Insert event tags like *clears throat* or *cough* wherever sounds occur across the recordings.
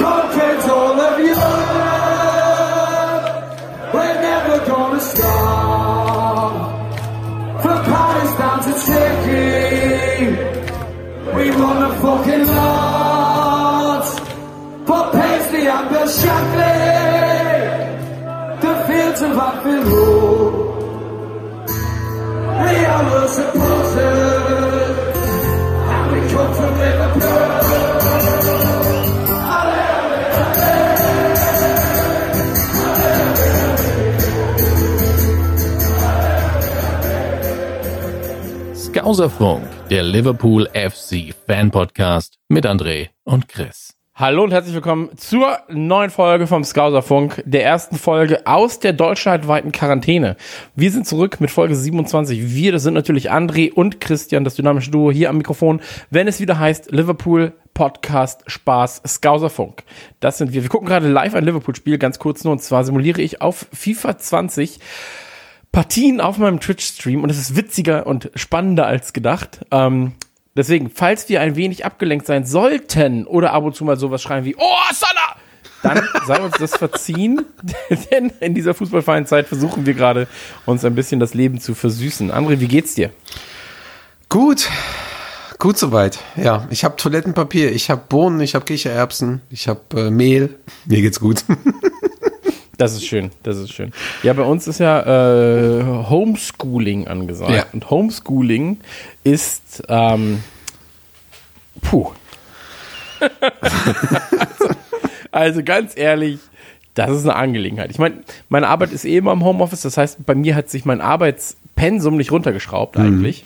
conquered all of. We're never gonna stop. From down to Turkey, we won the fucking lot. For Paisley and Shankly, the fields of Anfield Skauserfunk, der Liverpool FC Fan Podcast mit André und Chris. Hallo und herzlich willkommen zur neuen Folge vom Skauserfunk, der ersten Folge aus der deutschlandweiten Quarantäne. Wir sind zurück mit Folge 27. Wir, das sind natürlich André und Christian, das dynamische Duo hier am Mikrofon, wenn es wieder heißt Liverpool Podcast Spaß Skauserfunk. Das sind wir. Wir gucken gerade live ein Liverpool-Spiel, ganz kurz nur, und zwar simuliere ich auf FIFA 20 Partien auf meinem Twitch-Stream und es ist witziger und spannender als gedacht. Ähm, deswegen, falls wir ein wenig abgelenkt sein sollten oder ab und zu mal sowas schreien wie Oh, Salah! Dann sei uns das verziehen, *laughs* denn in dieser fußballfreien Zeit versuchen wir gerade, uns ein bisschen das Leben zu versüßen. André, wie geht's dir? Gut, gut soweit. Ja, ich habe Toilettenpapier, ich habe Bohnen, ich habe Kichererbsen, ich habe äh, Mehl. Mir geht's gut. *laughs* Das ist schön, das ist schön. Ja, bei uns ist ja äh, Homeschooling angesagt. Ja. Und Homeschooling ist, ähm, puh. also, *laughs* also ganz ehrlich, das ist eine Angelegenheit. Ich meine, meine Arbeit ist eh immer im Homeoffice, das heißt, bei mir hat sich mein Arbeitspensum nicht runtergeschraubt eigentlich.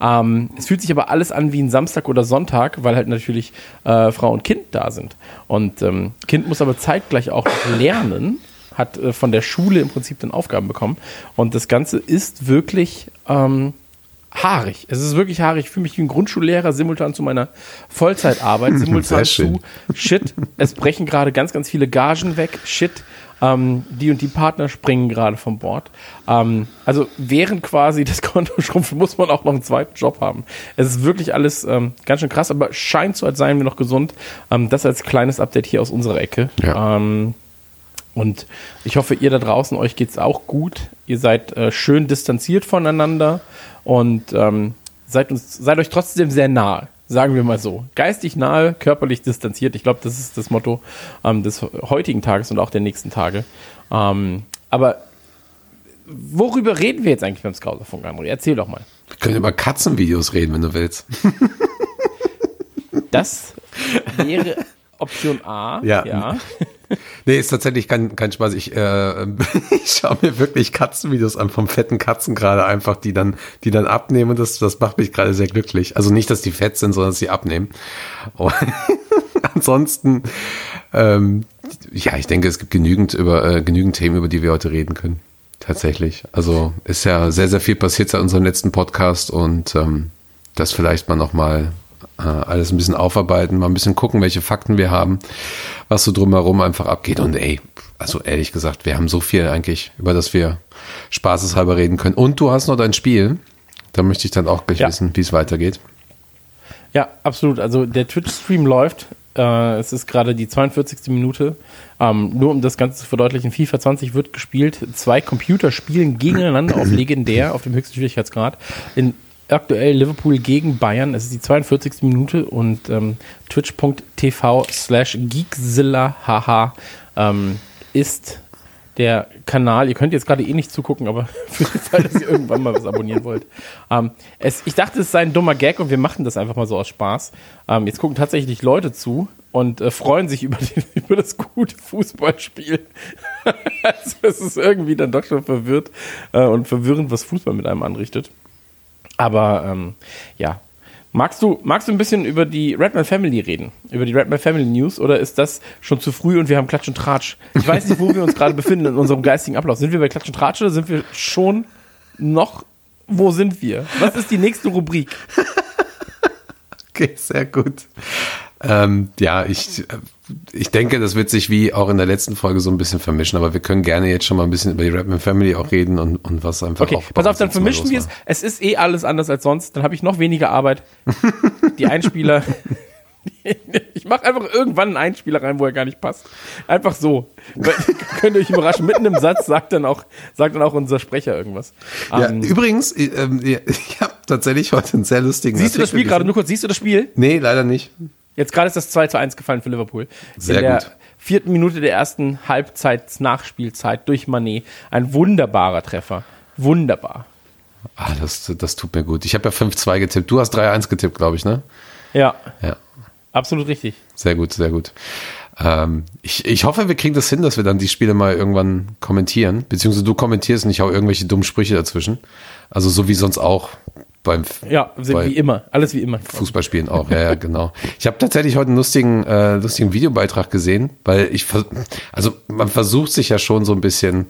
Ähm, es fühlt sich aber alles an wie ein Samstag oder Sonntag, weil halt natürlich äh, Frau und Kind da sind. Und ähm, Kind muss aber zeitgleich auch lernen, hat äh, von der Schule im Prinzip dann Aufgaben bekommen. Und das Ganze ist wirklich ähm, haarig. Es ist wirklich haarig. Ich fühle mich wie ein Grundschullehrer simultan zu meiner Vollzeitarbeit, *laughs* simultan zu Shit. Es brechen gerade ganz, ganz viele Gagen weg. Shit. Ähm, die und die Partner springen gerade vom Bord. Ähm, also während quasi das *laughs* Konto schrumpft, muss man auch noch einen zweiten Job haben. Es ist wirklich alles ähm, ganz schön krass, aber scheint so, als seien wir noch gesund. Ähm, das als kleines Update hier aus unserer Ecke. Ja. Und ich hoffe, ihr da draußen, euch geht's auch gut. Ihr seid äh, schön distanziert voneinander und ähm, seid, uns, seid euch trotzdem sehr nahe. Sagen wir mal so. Geistig nahe, körperlich distanziert. Ich glaube, das ist das Motto ähm, des heutigen Tages und auch der nächsten Tage. Ähm, aber worüber reden wir jetzt eigentlich beim Scouserfunk, André? Erzähl doch mal. Wir können über Katzenvideos reden, wenn du willst. Das wäre Option A. Ja. Nee, ist tatsächlich kein, kein Spaß. Ich, äh, *laughs* ich schaue mir wirklich Katzenvideos an vom fetten Katzen gerade einfach, die dann, die dann abnehmen. Das, das macht mich gerade sehr glücklich. Also nicht, dass die fett sind, sondern dass sie abnehmen. Und *laughs* ansonsten, ähm, ja, ich denke, es gibt genügend über äh, genügend Themen, über die wir heute reden können. Tatsächlich. Also ist ja sehr, sehr viel passiert seit unserem letzten Podcast und ähm, das vielleicht mal noch mal äh, alles ein bisschen aufarbeiten, mal ein bisschen gucken, welche Fakten wir haben, was so drumherum einfach abgeht. Und ey, also ehrlich gesagt, wir haben so viel eigentlich, über das wir spaßeshalber reden können. Und du hast noch dein Spiel. Da möchte ich dann auch gleich Ja. wissen, wie es weitergeht. Ja, absolut. Also der Twitch-Stream läuft. Äh, es ist gerade die 42. Minute. Ähm, nur um das Ganze zu verdeutlichen, FIFA 20 wird gespielt. Zwei Computer spielen gegeneinander auf *clears throat* legendär, auf dem höchsten Schwierigkeitsgrad. In aktuell Liverpool gegen Bayern. Es ist die 42. Minute und ähm, twitch.tv slash geekzilla haha ähm, ist der Kanal. Ihr könnt jetzt gerade eh nicht zugucken, aber *laughs* für den Fall, dass ihr irgendwann mal was abonnieren wollt. Ähm, es, ich dachte, es sei ein dummer Gag und wir machen das einfach mal so aus Spaß. Ähm, jetzt gucken tatsächlich Leute zu und äh, freuen sich *laughs* über, die, über das gute Fußballspiel. *laughs* also es ist irgendwie dann doch schon verwirrt äh, und verwirrend, was Fußball mit einem anrichtet. Aber ähm, ja. Magst du, magst du ein bisschen über die Redman Family reden? Über die Redman Family News? Oder ist das schon zu früh und wir haben Klatsch und Tratsch? Ich weiß nicht, wo wir uns gerade befinden in unserem geistigen Ablauf. Sind wir bei Klatsch und Tratsch oder sind wir schon noch, wo sind wir? Was ist die nächste Rubrik? *laughs* Okay, sehr gut. Ähm, ja, ich, äh, ich denke, das wird sich wie auch in der letzten Folge so ein bisschen vermischen, aber wir können gerne jetzt schon mal ein bisschen über die Rapman Family auch reden und, und was einfach Okay, pass auf, dann vermischen wir es. Es ist eh alles anders als sonst. Dann habe ich noch weniger Arbeit. *laughs* Die Einspieler, *laughs* Ich mache einfach irgendwann einen Einspieler rein, wo er gar nicht passt. Einfach so. *laughs* Könnt ihr euch überraschen. Mitten im Satz sagt dann auch, sagt dann auch unser Sprecher irgendwas. Ja, Ähm, übrigens, äh, ähm, ja, ich habe tatsächlich heute einen sehr lustigen siehst du das Spiel Artikel gerade? Nur kurz, siehst du das Spiel? Nee, leider nicht. Jetzt gerade ist das 2 zu 1 gefallen für Liverpool. Sehr In der gut. vierten Minute der ersten Halbzeit-Nachspielzeit durch Manet. Ein wunderbarer Treffer. Wunderbar. Ah, das, das tut mir gut. Ich habe ja 5-2 getippt. Du hast 3-1 getippt, glaube ich, ne? Ja, Ja. absolut richtig. Sehr gut, sehr gut. Ähm, ich, ich hoffe, wir kriegen das hin, dass wir dann die Spiele mal irgendwann kommentieren. Beziehungsweise du kommentierst und ich hau irgendwelche dummen Sprüche dazwischen. Also so wie sonst auch beim Ja, wie bei immer. Alles wie immer. Fußballspielen auch. Ja, ja, genau. Ich habe tatsächlich heute einen lustigen, äh, lustigen Videobeitrag gesehen, weil ich, also man versucht sich ja schon so ein bisschen,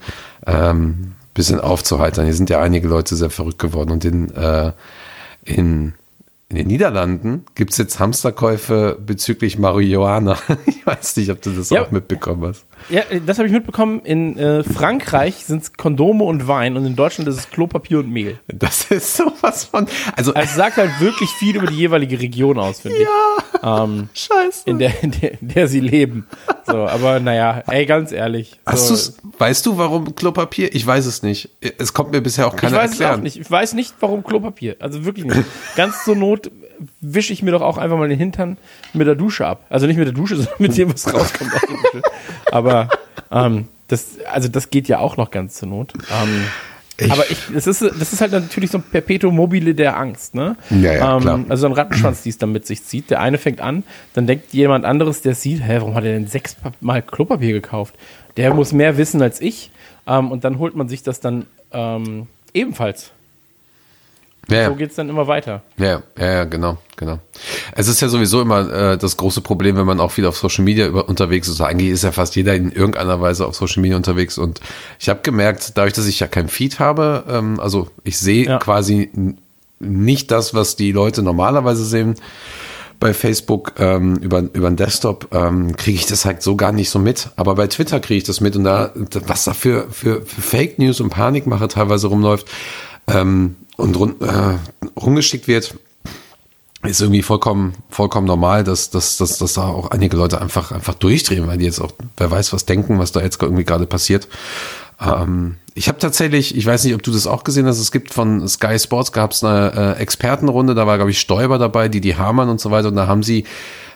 ähm, bisschen aufzuheitern. Hier sind ja einige Leute sehr verrückt geworden und in, äh, in in den Niederlanden gibt's jetzt Hamsterkäufe bezüglich Marihuana. *laughs* Ich weiß nicht, ob du das Ja. auch mitbekommen hast. Ja, das habe ich mitbekommen. In äh, Frankreich sind es Kondome und Wein und in Deutschland ist es Klopapier und Mehl. Das ist sowas von. Also, Also es sagt halt wirklich viel über die jeweilige Region aus, finde ich. Ähm, scheiße. in, der, in, der, in der sie leben. So, aber naja, ey, ganz ehrlich. Hast so, du's, weißt du, warum Klopapier? Ich weiß es nicht. Es kommt mir bisher auch Ich keiner weiß erklären. es auch nicht. Ich weiß nicht, warum Klopapier. Also wirklich nicht. Ganz zur Not wische ich mir doch auch einfach mal den Hintern mit der Dusche ab. Also nicht mit der Dusche, *laughs* sondern mit dem, was rauskommt aus der Dusche. Aber ähm, das, also das geht ja auch noch ganz zur Not. Ähm, Ich- aber ich, das ist, das ist halt natürlich so ein Perpetuum mobile der Angst, ne? Ja, ja, klar. Also so ein Rattenschwanz, die es dann mit sich zieht. Der eine fängt an, dann denkt jemand anderes, der sieht, hä, warum hat er denn sechsmal Klopapier gekauft? Der muss mehr wissen als ich. Ähm, und dann holt man sich das dann ähm, ebenfalls. Ja, So ja. geht's dann immer weiter. Ja, ja, ja, genau, genau. Es ist ja sowieso immer äh, das große Problem, wenn man auch viel auf Social Media über, unterwegs ist. Eigentlich ist ja fast jeder in irgendeiner Weise auf Social Media unterwegs. Und ich habe gemerkt, dadurch, dass ich ja kein Feed habe, ähm, also ich sehe Ja. quasi nicht das, was die Leute normalerweise sehen bei Facebook ähm, über, über den Desktop, ähm, kriege ich das halt so gar nicht so mit. Aber bei Twitter kriege ich das mit und da, was da für, für, für Fake News und Panikmache teilweise rumläuft ähm, und run, äh, rumgeschickt wird, ist irgendwie vollkommen, vollkommen normal, dass, dass, dass, dass da auch einige Leute einfach, einfach durchdrehen, weil die jetzt auch, wer weiß, was denken, was da jetzt irgendwie gerade passiert. Ähm, ich habe tatsächlich, ich weiß nicht, ob du das auch gesehen hast, es gibt von Sky Sports gab es eine äh, Expertenrunde, da war, glaube ich, Stoiber dabei, die die Hamann und so weiter, und da haben sie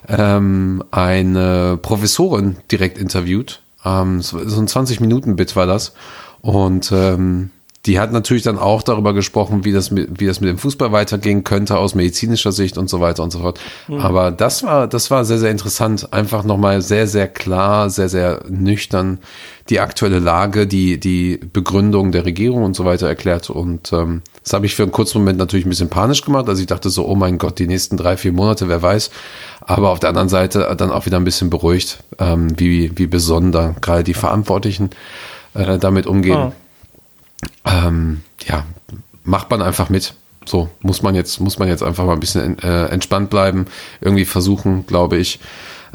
ähm, eine Professorin direkt interviewt. Ähm, so so ein 20-Minuten-Bit war das. Und ähm, die hat natürlich dann auch darüber gesprochen, wie das mit, wie das mit dem Fußball weitergehen könnte aus medizinischer Sicht und so weiter und so fort. Aber das war, das war sehr, sehr interessant. Einfach nochmal sehr, sehr klar, sehr, sehr nüchtern die aktuelle Lage, die, die Begründung der Regierung und so weiter erklärt. Und ähm, das habe ich für einen kurzen Moment natürlich ein bisschen panisch gemacht. Also ich dachte so, oh mein Gott, die nächsten drei, vier Monate, wer weiß. Aber auf der anderen Seite dann auch wieder ein bisschen beruhigt, ähm, wie, wie besonder gerade die Verantwortlichen äh, damit umgehen Ah. Ähm, ja, macht man einfach mit. So muss man jetzt, muss man jetzt einfach mal ein bisschen äh, entspannt bleiben, irgendwie versuchen, glaube ich,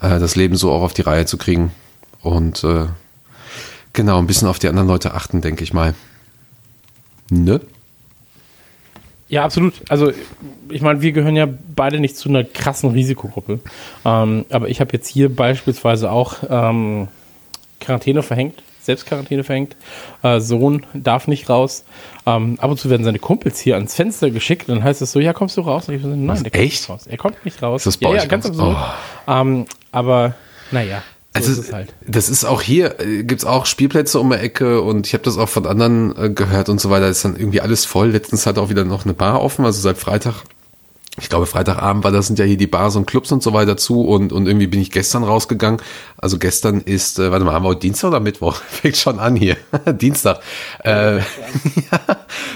äh, das Leben so auch auf die Reihe zu kriegen und äh, genau ein bisschen auf die anderen Leute achten, denke ich mal. Ne? Ja, absolut. Also, ich meine, wir gehören ja beide nicht zu einer krassen Risikogruppe. Ähm, aber ich habe jetzt hier beispielsweise auch ähm, Quarantäne verhängt, Selbstquarantäne verhängt. Äh, Sohn darf nicht raus. Ähm, ab und zu werden seine Kumpels hier ans Fenster geschickt. Dann heißt es so, ja, kommst du raus? Und ich so, nein, der kommt echt? nicht raus. Er kommt nicht raus. Ist das bei ja, euch ja, ganz absurd. Oh. Ähm, aber, naja, so Also, ist es halt. das ist auch hier, äh, gibt's auch Spielplätze um die Ecke und ich habe das auch von anderen äh, gehört und so weiter. Ist dann irgendwie alles voll. Letztens hat auch wieder noch eine Bar offen, also seit Freitag. Ich glaube, Freitagabend war das, sind ja hier die Bars und Clubs und so weiter zu und, und irgendwie bin ich gestern rausgegangen. Also gestern ist, äh, warte mal, haben wir Dienstag oder Mittwoch? *laughs* Fängt schon an hier. *laughs* Dienstag. Äh, *laughs* ja,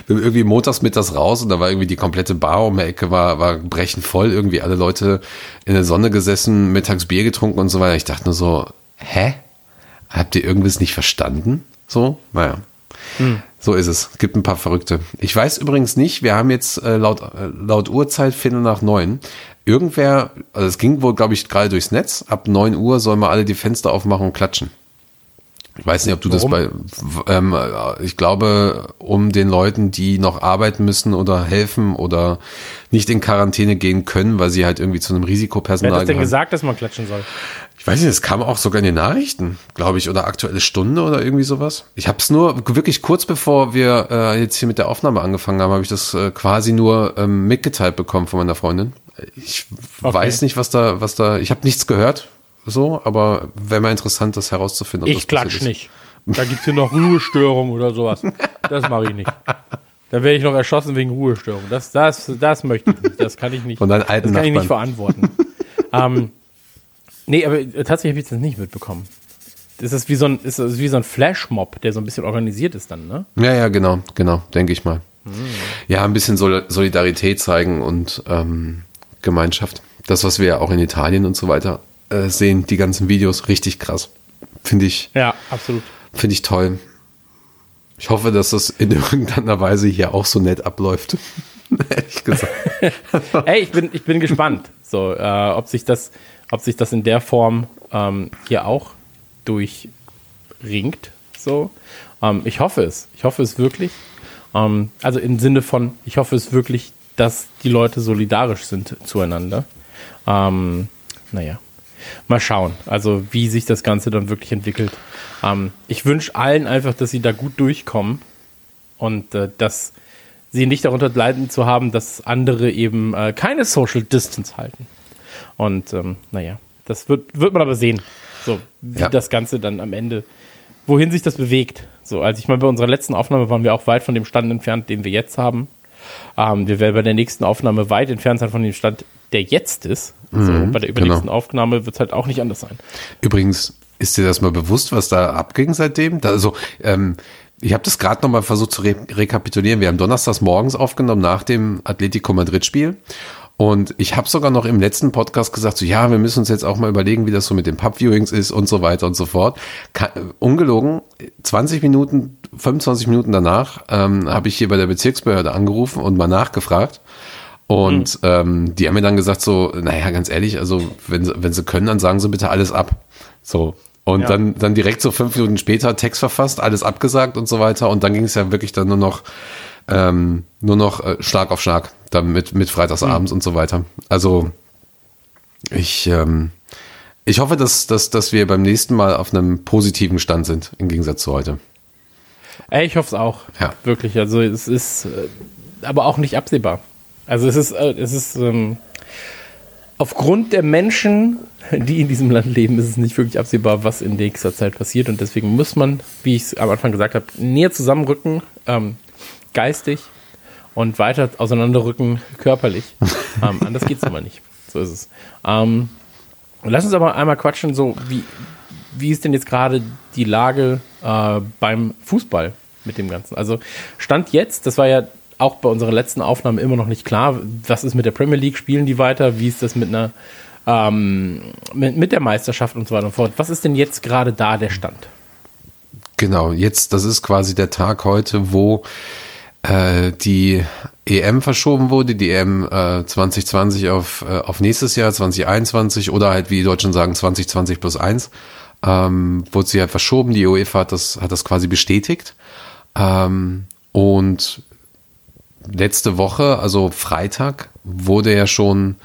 bin irgendwie montags mittags raus und da war irgendwie die komplette Bar um die Ecke, war, war brechend voll. Irgendwie alle Leute in der Sonne gesessen, mittags Bier getrunken und so weiter. Ich dachte nur so, hä? Habt ihr irgendwas nicht verstanden? So, naja. So ist es. Gibt ein paar Verrückte. Ich weiß übrigens nicht, wir haben jetzt äh, laut, äh, laut Uhrzeit Viertel nach neun. Irgendwer, also es ging wohl, glaube ich, gerade durchs Netz. Ab neun Uhr sollen wir alle die Fenster aufmachen und klatschen. Ich weiß nicht, ob du Warum? das bei, ähm, äh, ich glaube, um den Leuten, die noch arbeiten müssen oder helfen oder nicht in Quarantäne gehen können, weil sie halt irgendwie zu einem Wer Risikopersonal hat das denn gehören. gesagt, dass man klatschen soll? Ich weiß nicht, es kam auch sogar in den Nachrichten, glaube ich, oder aktuelle Stunde oder irgendwie sowas. Ich habe es nur wirklich kurz bevor wir äh, jetzt hier mit der Aufnahme angefangen haben, habe ich das äh, quasi nur ähm, mitgeteilt bekommen von meiner Freundin. Ich Okay. weiß nicht, was da, was da. Ich habe nichts gehört, so, aber wäre mal interessant, das herauszufinden. ob das Ich klatsch nicht. Da gibt's hier noch Ruhestörung oder sowas. Das mache ich nicht. Dann werde ich noch erschossen wegen Ruhestörung. Das, das, das möchte ich nicht. Das kann ich nicht. Von deinen alten das kann ich nicht verantworten. ähm, nee, aber tatsächlich habe ich das nicht mitbekommen. Das ist wie so ein, ist wie so ein Flashmob, der so ein bisschen organisiert ist dann, ne? Ja, ja, genau, genau, denke ich mal. Ja, ein bisschen Sol Solidarität zeigen und ähm, Gemeinschaft. Das, was wir ja auch in Italien und so weiter äh, sehen, die ganzen Videos, richtig krass. Finde ich, Ja, absolut. finde ich toll. Ich hoffe, dass das in *laughs* irgendeiner Weise hier auch so nett abläuft. *laughs* Ehrlich gesagt. *laughs* Ey, ich bin, ich bin gespannt, so, äh, ob sich das, ob sich das in der Form ähm, hier auch durchringt. So, ähm, ich hoffe es. Ich hoffe es wirklich. Ähm, also im Sinne von, ich hoffe es wirklich, dass die Leute solidarisch sind zueinander. Ähm, naja, mal schauen. Also wie sich das Ganze dann wirklich entwickelt. Ähm, ich wünsche allen einfach, dass sie da gut durchkommen und äh, dass sie nicht darunter leiden zu haben, dass andere eben äh, keine Social Distance halten. Und ähm, naja, das wird, wird man aber sehen, so wie Ja. das Ganze dann am Ende, wohin sich das bewegt. So, als ich mal bei unserer letzten Aufnahme waren wir auch weit von dem Stand entfernt, den wir jetzt haben. Ähm, wir werden bei der nächsten Aufnahme weit entfernt sein von dem Stand, der jetzt ist. So, bei der übernächsten genau. Aufnahme wird es halt auch nicht anders sein. Übrigens, ist dir das mal bewusst, was da abging seitdem? Da, also, ähm, ich habe das gerade nochmal versucht zu re rekapitulieren. Wir haben donnerstags morgens aufgenommen nach dem Atletico Madrid-Spiel. Und ich habe sogar noch im letzten Podcast gesagt, so ja, wir müssen uns jetzt auch mal überlegen, wie das so mit den Pub-Viewings ist und so weiter und so fort. Ka ungelogen, 20 Minuten, 25 Minuten danach ähm, habe ich hier bei der Bezirksbehörde angerufen und mal nachgefragt. Und ähm, die haben mir dann gesagt so, naja, ganz ehrlich, also wenn sie, wenn sie können, dann sagen sie bitte alles ab. So. Und Ja. dann, dann direkt so fünf Minuten später Text verfasst, alles abgesagt und so weiter. Und dann ging es ja wirklich dann nur noch, ähm, nur noch äh, Schlag auf Schlag, dann mit, mit freitagsabends und so weiter. Also ich, ähm, ich hoffe, dass, dass, dass wir beim nächsten Mal auf einem positiven Stand sind, im Gegensatz zu heute. Ey, ich hoffe es auch. Ja. Wirklich. Also es ist äh, aber auch nicht absehbar. Also es ist, äh, es ist ähm, aufgrund der Menschen, die in diesem Land leben, ist es nicht wirklich absehbar, was in nächster Zeit passiert. Und deswegen muss man, wie ich es am Anfang gesagt habe, näher zusammenrücken, ähm, geistig und weiter auseinanderrücken körperlich. *laughs* ähm, anders geht's aber nicht. So ist es. Ähm, lass uns aber einmal quatschen, so wie, wie ist denn jetzt gerade die Lage äh, beim Fußball mit dem Ganzen? Also Stand jetzt, das war ja auch bei unserer letzten Aufnahme immer noch nicht klar, was ist mit der Premier League, spielen die weiter, wie ist das mit einer ähm, mit, mit der Meisterschaft und so weiter und fort. Was ist denn jetzt gerade da der Stand? Genau, jetzt, das ist quasi der Tag heute, wo äh, die EM verschoben wurde, die EM äh, 2020 auf, äh, auf nächstes Jahr, 2021 oder halt, wie die Deutschen sagen, 2020 plus eins ähm, wurde sie halt verschoben. Die UEFA hat das, hat das quasi bestätigt. Ähm, und letzte Woche, also Freitag, wurde ja schon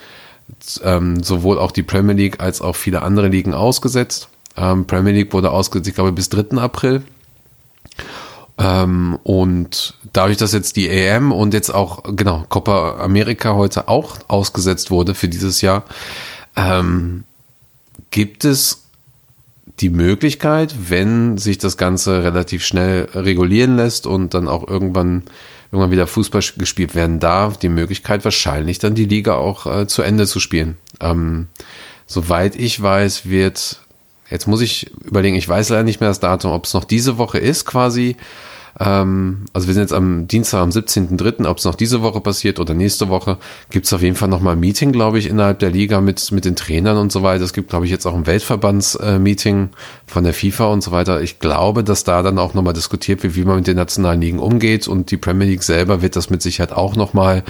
ähm, sowohl auch die Premier League als auch viele andere Ligen ausgesetzt. Ähm, Premier League wurde ausgesetzt, ich glaube, bis 3. April. Ähm, und dadurch, dass jetzt die EM und jetzt auch, genau, Copa America heute auch ausgesetzt wurde für dieses Jahr, ähm, gibt es die Möglichkeit, wenn sich das Ganze relativ schnell regulieren lässt und dann auch irgendwann irgendwann wieder Fußball gespielt werden darf, die Möglichkeit wahrscheinlich dann die Liga auch äh, zu Ende zu spielen. Ähm, soweit ich weiß, wird jetzt muss ich überlegen, ich weiß leider nicht mehr das Datum, ob es noch diese Woche ist quasi. Ähm, also wir sind jetzt am Dienstag, am 17.03., ob es noch diese Woche passiert oder nächste Woche, gibt es auf jeden Fall nochmal ein Meeting, glaube ich, innerhalb der Liga mit, mit den Trainern und so weiter. Es gibt, glaube ich, jetzt auch ein Weltverbands-Meeting von der FIFA und so weiter. Ich glaube, dass da dann auch nochmal diskutiert wird, wie man mit den nationalen Ligen umgeht und die Premier League selber wird das mit Sicherheit auch nochmal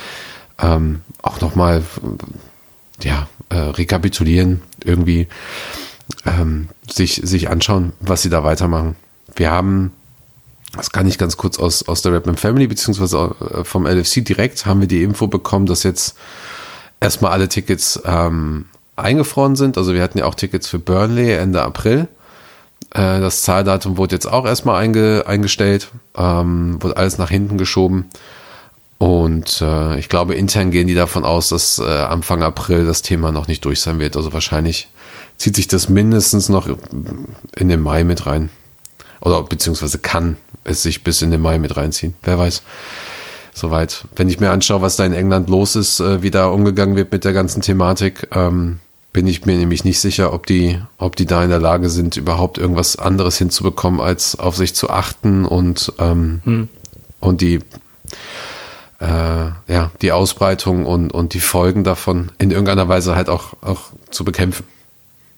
ähm, auch nochmal ja, äh, rekapitulieren, irgendwie ähm, sich, sich anschauen, was sie da weitermachen. wir haben, das kann ich ganz kurz aus, aus der Rapman Family, beziehungsweise äh, vom LFC direkt, haben wir die Info bekommen, dass jetzt erstmal alle Tickets ähm, eingefroren sind. Also wir hatten ja auch Tickets für Burnley Ende April. Äh, das Zahldatum wurde jetzt auch erstmal einge, eingestellt, ähm, wurde alles nach hinten geschoben. Und äh, ich glaube, intern gehen die davon aus, dass äh, Anfang April das Thema noch nicht durch sein wird. Also wahrscheinlich zieht sich das mindestens noch in den Mai mit rein. Oder beziehungsweise kann es sich bis in den Mai mit reinziehen. Wer weiß. Soweit. Wenn ich mir anschaue, was da in England los ist, äh, wie da umgegangen wird mit der ganzen Thematik, ähm, bin ich mir nämlich nicht sicher, ob die, ob die da in der Lage sind, überhaupt irgendwas anderes hinzubekommen, als auf sich zu achten und, ähm, hm. und die, äh, ja, die Ausbreitung und, und die Folgen davon in irgendeiner Weise halt auch, auch zu bekämpfen.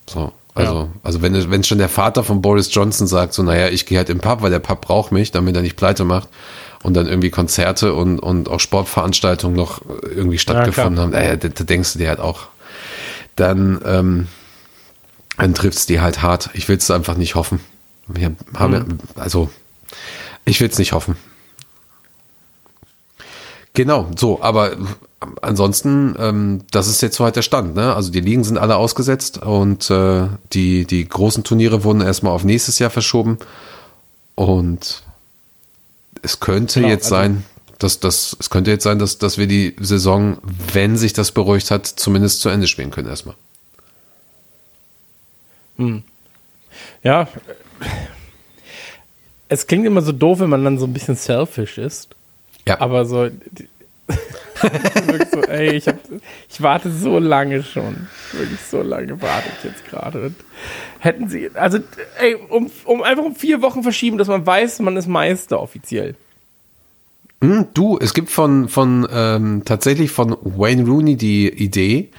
So. Also, ja. also wenn, wenn schon der Vater von Boris Johnson sagt, so, naja, ich gehe halt im Pub, weil der Pub braucht mich, damit er nicht pleite macht und dann irgendwie Konzerte und, und auch Sportveranstaltungen noch irgendwie stattgefunden ja, haben, naja, da, da denkst du dir halt auch, dann, ähm, dann trifft es die halt hart. Ich will es einfach nicht hoffen. Wir haben, mhm. also, ich will es nicht hoffen. Genau, so, aber ansonsten, ähm, das ist jetzt so halt der Stand. Ne? Also die Ligen sind alle ausgesetzt und äh, die, die großen Turniere wurden erstmal auf nächstes Jahr verschoben. Und es könnte genau, jetzt also sein, dass das, es könnte jetzt sein, dass, dass wir die Saison, wenn sich das beruhigt hat, zumindest zu Ende spielen können erstmal. Hm. Ja, es klingt immer so doof, wenn man dann so ein bisschen selfish ist. Ja. Aber so, *laughs* so ey, ich, hab, ich warte so lange schon. Wirklich so lange warte ich jetzt gerade. Hätten sie, also, ey, um, um einfach um vier Wochen verschieben, dass man weiß, man ist Meister offiziell. Hm, du, es gibt von, von ähm, tatsächlich von Wayne Rooney die Idee,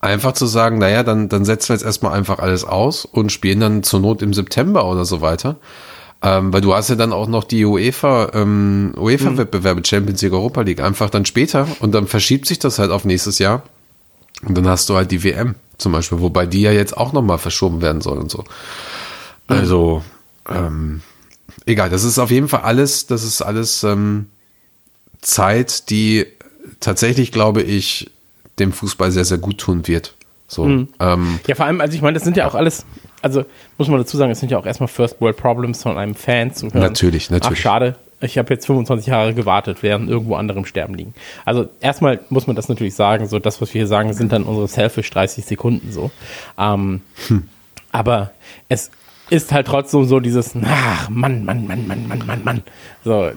einfach zu sagen, naja, dann, dann setzen wir jetzt erstmal einfach alles aus und spielen dann zur Not im September oder so weiter. Ähm, weil du hast ja dann auch noch die UEFA, ähm, UEFA-Wettbewerbe, Champions League, Europa League, einfach dann später und dann verschiebt sich das halt auf nächstes Jahr. Und dann hast du halt die WM zum Beispiel, wobei die ja jetzt auch nochmal verschoben werden soll und so. Also, ähm, egal, das ist auf jeden Fall alles, das ist alles ähm, Zeit, die tatsächlich, glaube ich, dem Fußball sehr, sehr gut tun wird. So, mhm. ähm, ja, vor allem, also ich meine, das sind ja auch alles, also muss man dazu sagen, es sind ja auch erstmal First World Problems von einem Fan zu hören. Natürlich, natürlich. Ach, schade, ich habe jetzt 25 Jahre gewartet, während irgendwo andere im Sterben liegen. Also erstmal muss man das natürlich sagen, so das, was wir hier sagen, sind dann unsere selfish 30 Sekunden so. Ähm, hm. Aber es ist halt trotzdem so dieses, ach, Mann, Mann, Mann, Mann, Mann, Mann, Mann. So,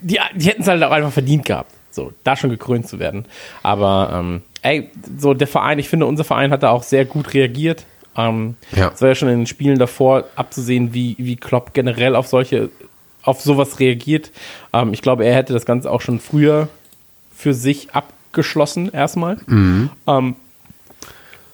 die, die hätten es halt auch einfach verdient gehabt, so, da schon gekrönt zu werden. Aber, ähm, ey, so der Verein, ich finde, unser Verein hat da auch sehr gut reagiert. Ähm, ja. Es war ja schon in den Spielen davor abzusehen, wie, wie Klopp generell auf solche, auf sowas reagiert. Ähm, ich glaube, er hätte das Ganze auch schon früher für sich abgeschlossen, erstmal. Mhm. Ähm,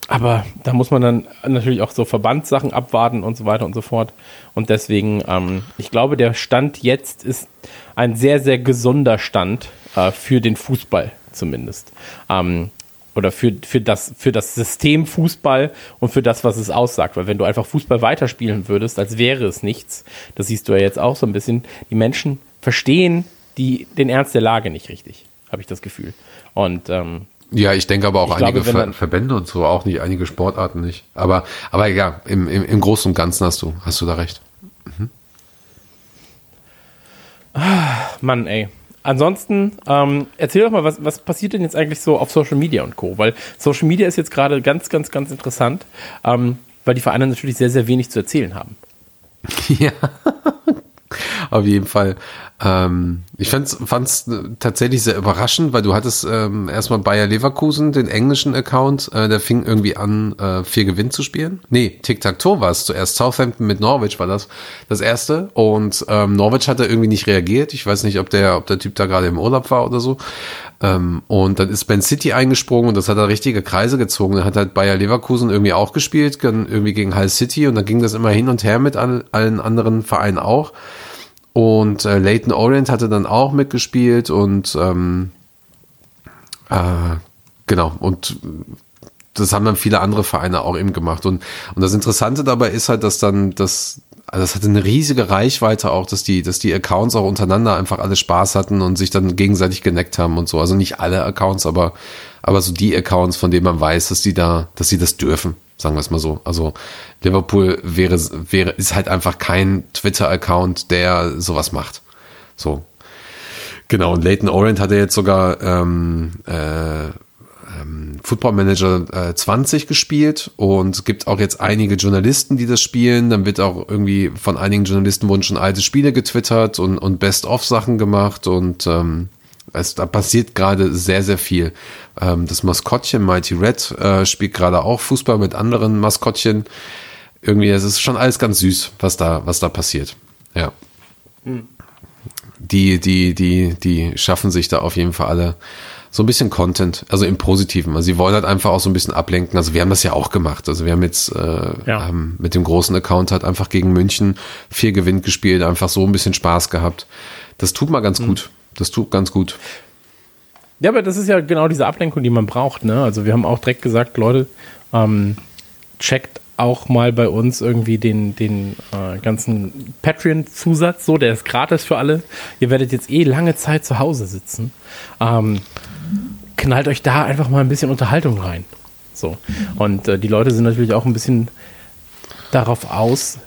aber da muss man dann natürlich auch so Verbandssachen abwarten und so weiter und so fort. Und deswegen, ähm, ich glaube, der Stand jetzt ist ein sehr, sehr gesunder Stand äh, für den Fußball zumindest. Ähm, oder für, für, das, für das System Fußball und für das, was es aussagt. Weil wenn du einfach Fußball weiterspielen würdest, als wäre es nichts, das siehst du ja jetzt auch so ein bisschen, die Menschen verstehen die, den Ernst der Lage nicht richtig, habe ich das Gefühl. Und ähm, ja, ich denke aber auch einige glaube, Ver Verbände und so auch nicht, einige Sportarten nicht. Aber, aber ja, im, im, im Großen und Ganzen hast du, hast du da recht. Mhm. Ah, Mann, ey. Ansonsten, ähm, erzähl doch mal, was, was passiert denn jetzt eigentlich so auf Social Media und Co.? Weil Social Media ist jetzt gerade ganz, ganz, ganz interessant, ähm, weil die Vereine natürlich sehr, sehr wenig zu erzählen haben. *laughs* Ja, auf jeden Fall. Ähm, ich fand es tatsächlich sehr überraschend, weil du hattest ähm, erstmal Bayer Leverkusen, den englischen Account, äh, der fing irgendwie an, äh, vier Gewinn zu spielen. Nee, Tic-Tac-Toe war es zuerst. Southampton mit Norwich war das das erste. Und ähm, Norwich hat da irgendwie nicht reagiert. Ich weiß nicht, ob der, ob der Typ da gerade im Urlaub war oder so. Ähm, und dann ist Ben City eingesprungen und das hat da richtige Kreise gezogen. Dann hat halt Bayer Leverkusen irgendwie auch gespielt, irgendwie gegen Hull City und dann ging das immer hin und her mit allen anderen Vereinen auch. Und äh, Leighton Orient hatte dann auch mitgespielt und ähm, äh, genau, und das haben dann viele andere Vereine auch eben gemacht. Und, und das Interessante dabei ist halt, dass dann, dass also das hatte eine riesige Reichweite auch, dass die, dass die Accounts auch untereinander einfach alle Spaß hatten und sich dann gegenseitig geneckt haben und so. Also nicht alle Accounts, aber, aber so die Accounts, von denen man weiß, dass die da, dass sie das dürfen, sagen wir es mal so. Also Liverpool wäre, wäre, ist halt einfach kein Twitter-Account, der sowas macht. So. Genau, und Leighton Orient hat er jetzt sogar ähm, äh, ähm, Football Manager äh, 20 gespielt und gibt auch jetzt einige Journalisten, die das spielen. Dann wird auch irgendwie von einigen Journalisten wurden schon alte Spiele getwittert und, und Best-of-Sachen gemacht und ähm, es, da passiert gerade sehr, sehr viel. Ähm, das Maskottchen Mighty Red äh, spielt gerade auch Fußball mit anderen Maskottchen. Irgendwie, es ist schon alles ganz süß, was da, was da passiert. Ja. Hm. Die, die, die, die schaffen sich da auf jeden Fall alle so ein bisschen Content, also im Positiven. Also sie wollen halt einfach auch so ein bisschen ablenken. Also wir haben das ja auch gemacht. Also wir haben jetzt äh, ja. haben mit dem großen Account halt einfach gegen München vier Gewinn gespielt, einfach so ein bisschen Spaß gehabt. Das tut mal ganz mhm. gut. Das tut ganz gut. Ja, aber das ist ja genau diese Ablenkung, die man braucht. Ne? Also wir haben auch direkt gesagt, Leute, ähm, checkt auch mal bei uns irgendwie den, den äh, ganzen Patreon-Zusatz, so, der ist gratis für alle. Ihr werdet jetzt eh lange Zeit zu Hause sitzen. Ähm, knallt euch da einfach mal ein bisschen Unterhaltung rein. So. Und äh, die Leute sind natürlich auch ein bisschen darauf aus,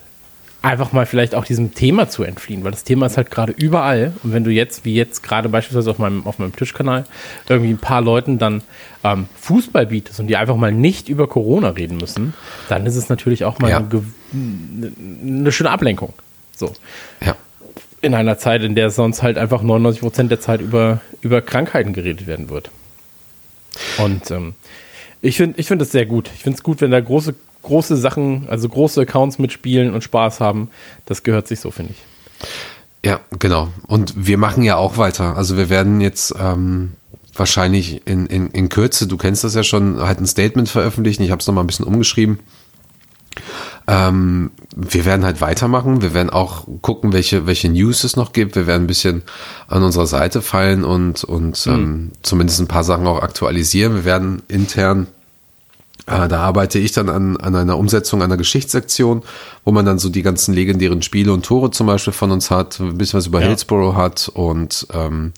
einfach mal vielleicht auch diesem Thema zu entfliehen, weil das Thema ist halt gerade überall. Und wenn du jetzt, wie jetzt gerade beispielsweise auf meinem, auf meinem Tischkanal, irgendwie ein paar Leuten dann ähm, Fußball bietest und die einfach mal nicht über Corona reden müssen, dann ist es natürlich auch mal ja. eine, eine, schöne Ablenkung. So. Ja. In einer Zeit, in der sonst halt einfach 99 Prozent der Zeit über, über Krankheiten geredet werden wird. Und ähm, ich finde ich find das sehr gut. Ich finde es gut, wenn da große große Sachen, also große Accounts mitspielen und Spaß haben. Das gehört sich so, finde ich. Ja, genau. Und wir machen ja auch weiter. Also wir werden jetzt ähm, wahrscheinlich in, in, in Kürze, du kennst das ja schon, halt ein Statement veröffentlichen. Ich habe es nochmal ein bisschen umgeschrieben. Ähm, wir werden halt weitermachen. Wir werden auch gucken, welche, welche News es noch gibt. Wir werden ein bisschen an unserer Seite fallen und, und mhm. ähm, zumindest ein paar Sachen auch aktualisieren. Wir werden intern da arbeite ich dann an, an einer Umsetzung einer Geschichtssektion, wo man dann so die ganzen legendären Spiele und Tore zum Beispiel von uns hat, ein bisschen was über ja. Hillsborough hat und ähm,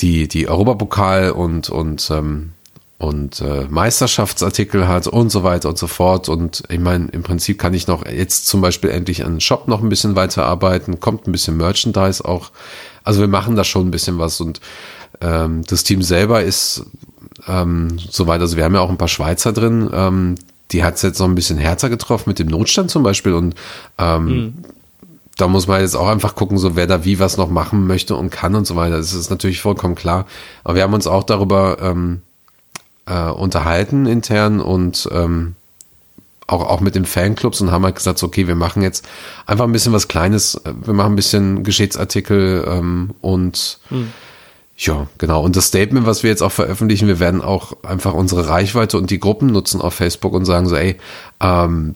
die, die Europapokal und, und, ähm, und äh, Meisterschaftsartikel hat und so weiter und so fort. Und ich meine, im Prinzip kann ich noch jetzt zum Beispiel endlich an den Shop noch ein bisschen weiterarbeiten, kommt ein bisschen Merchandise auch. Also wir machen da schon ein bisschen was und ähm, das Team selber ist ähm, soweit. Also wir haben ja auch ein paar Schweizer drin. Ähm, die hat es jetzt noch ein bisschen härter getroffen mit dem Notstand zum Beispiel. Und ähm, mhm. da muss man jetzt auch einfach gucken, so wer da wie was noch machen möchte und kann und so weiter. Das ist natürlich vollkommen klar. Aber wir haben uns auch darüber ähm, äh, unterhalten intern und ähm, auch, auch mit den Fanclubs und haben halt gesagt, okay, wir machen jetzt einfach ein bisschen was Kleines, wir machen ein bisschen Geschichtsartikel ähm, und mhm ja, genau. Und das Statement, was wir jetzt auch veröffentlichen, wir werden auch einfach unsere Reichweite und die Gruppen nutzen auf Facebook und sagen so, ey, ähm,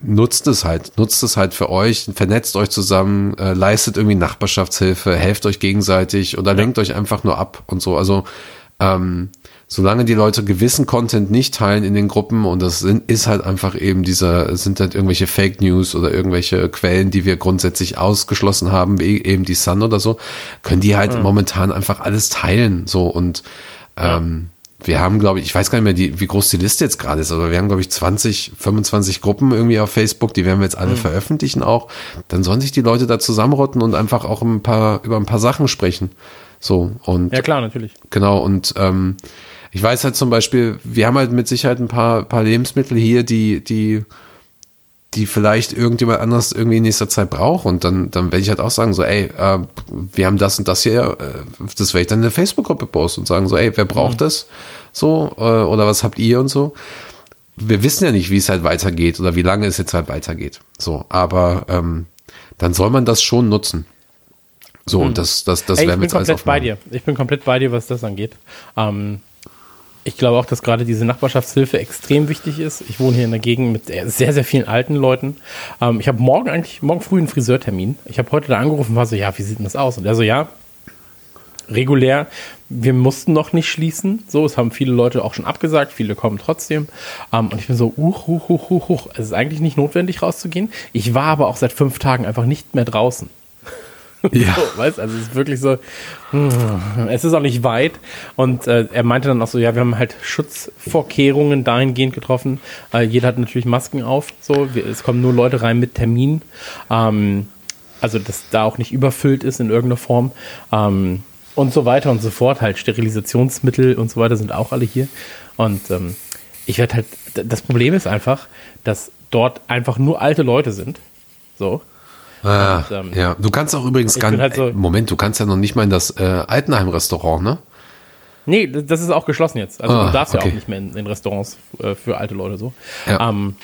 nutzt es halt, nutzt es halt für euch, vernetzt euch zusammen, äh, leistet irgendwie Nachbarschaftshilfe, helft euch gegenseitig oder lenkt euch einfach nur ab und so. Also ähm, solange die Leute gewissen Content nicht teilen in den Gruppen und das sind, ist halt einfach eben dieser, sind halt irgendwelche Fake News oder irgendwelche Quellen, die wir grundsätzlich ausgeschlossen haben, wie eben die Sun oder so, können die halt ja. momentan einfach alles teilen, so und ähm, wir haben, glaube ich, ich weiß gar nicht mehr, die, wie groß die Liste jetzt gerade ist, aber wir haben, glaube ich, 20, 25 Gruppen irgendwie auf Facebook, die werden wir jetzt alle mhm. veröffentlichen auch. Dann sollen sich die Leute da zusammenrotten und einfach auch ein paar, über ein paar Sachen sprechen. So, und. Ja, klar, natürlich. Genau, und ähm, ich weiß halt zum Beispiel, wir haben halt mit Sicherheit ein paar, paar Lebensmittel hier, die, die, die vielleicht irgendjemand anders irgendwie in nächster Zeit braucht. Und dann, dann werde ich halt auch sagen, so, ey, äh, wir haben das und das hier, äh, das werde ich dann in der Facebook-Gruppe posten und sagen, so, ey, wer braucht mhm. das? So, äh, oder was habt ihr und so. Wir wissen ja nicht, wie es halt weitergeht oder wie lange es jetzt halt weitergeht. So, aber ähm, dann soll man das schon nutzen. So, mhm. und das, das, das Ey, werden wir jetzt alles Ich bin komplett bei dir. Ich bin komplett bei dir, was das angeht. Ähm, ich glaube auch, dass gerade diese Nachbarschaftshilfe extrem wichtig ist. Ich wohne hier in der Gegend mit sehr, sehr vielen alten Leuten. Ähm, ich habe morgen eigentlich, morgen früh einen Friseurtermin. Ich habe heute da angerufen und war so, ja, wie sieht denn das aus? Und er so, ja, regulär. Wir mussten noch nicht schließen. So, es haben viele Leute auch schon abgesagt, viele kommen trotzdem. Ähm, und ich bin so, uch, uch, uch, uch, uch. Es ist eigentlich nicht notwendig rauszugehen. Ich war aber auch seit fünf Tagen einfach nicht mehr draußen. Ja. So, weißt, also es ist wirklich so, hm, es ist auch nicht weit. Und äh, er meinte dann auch so, ja, wir haben halt Schutzvorkehrungen dahingehend getroffen. Äh, jeder hat natürlich Masken auf. So, wir, es kommen nur Leute rein mit Termin. Ähm, also, dass da auch nicht überfüllt ist in irgendeiner Form. Ähm, und so weiter und so fort. Halt Sterilisationsmittel und so weiter sind auch alle hier. Und ähm, ich werde halt, das Problem ist einfach, dass dort einfach nur alte Leute sind. So. Ah, Und, ähm, ja, du kannst auch übrigens gar halt so- Moment, du kannst ja noch nicht mal in das äh, Altenheim-Restaurant, ne? Nee, das ist auch geschlossen jetzt. Also Ah, du darfst ja okay. auch nicht mehr in, in Restaurants äh, für alte Leute so. Ja. Ähm,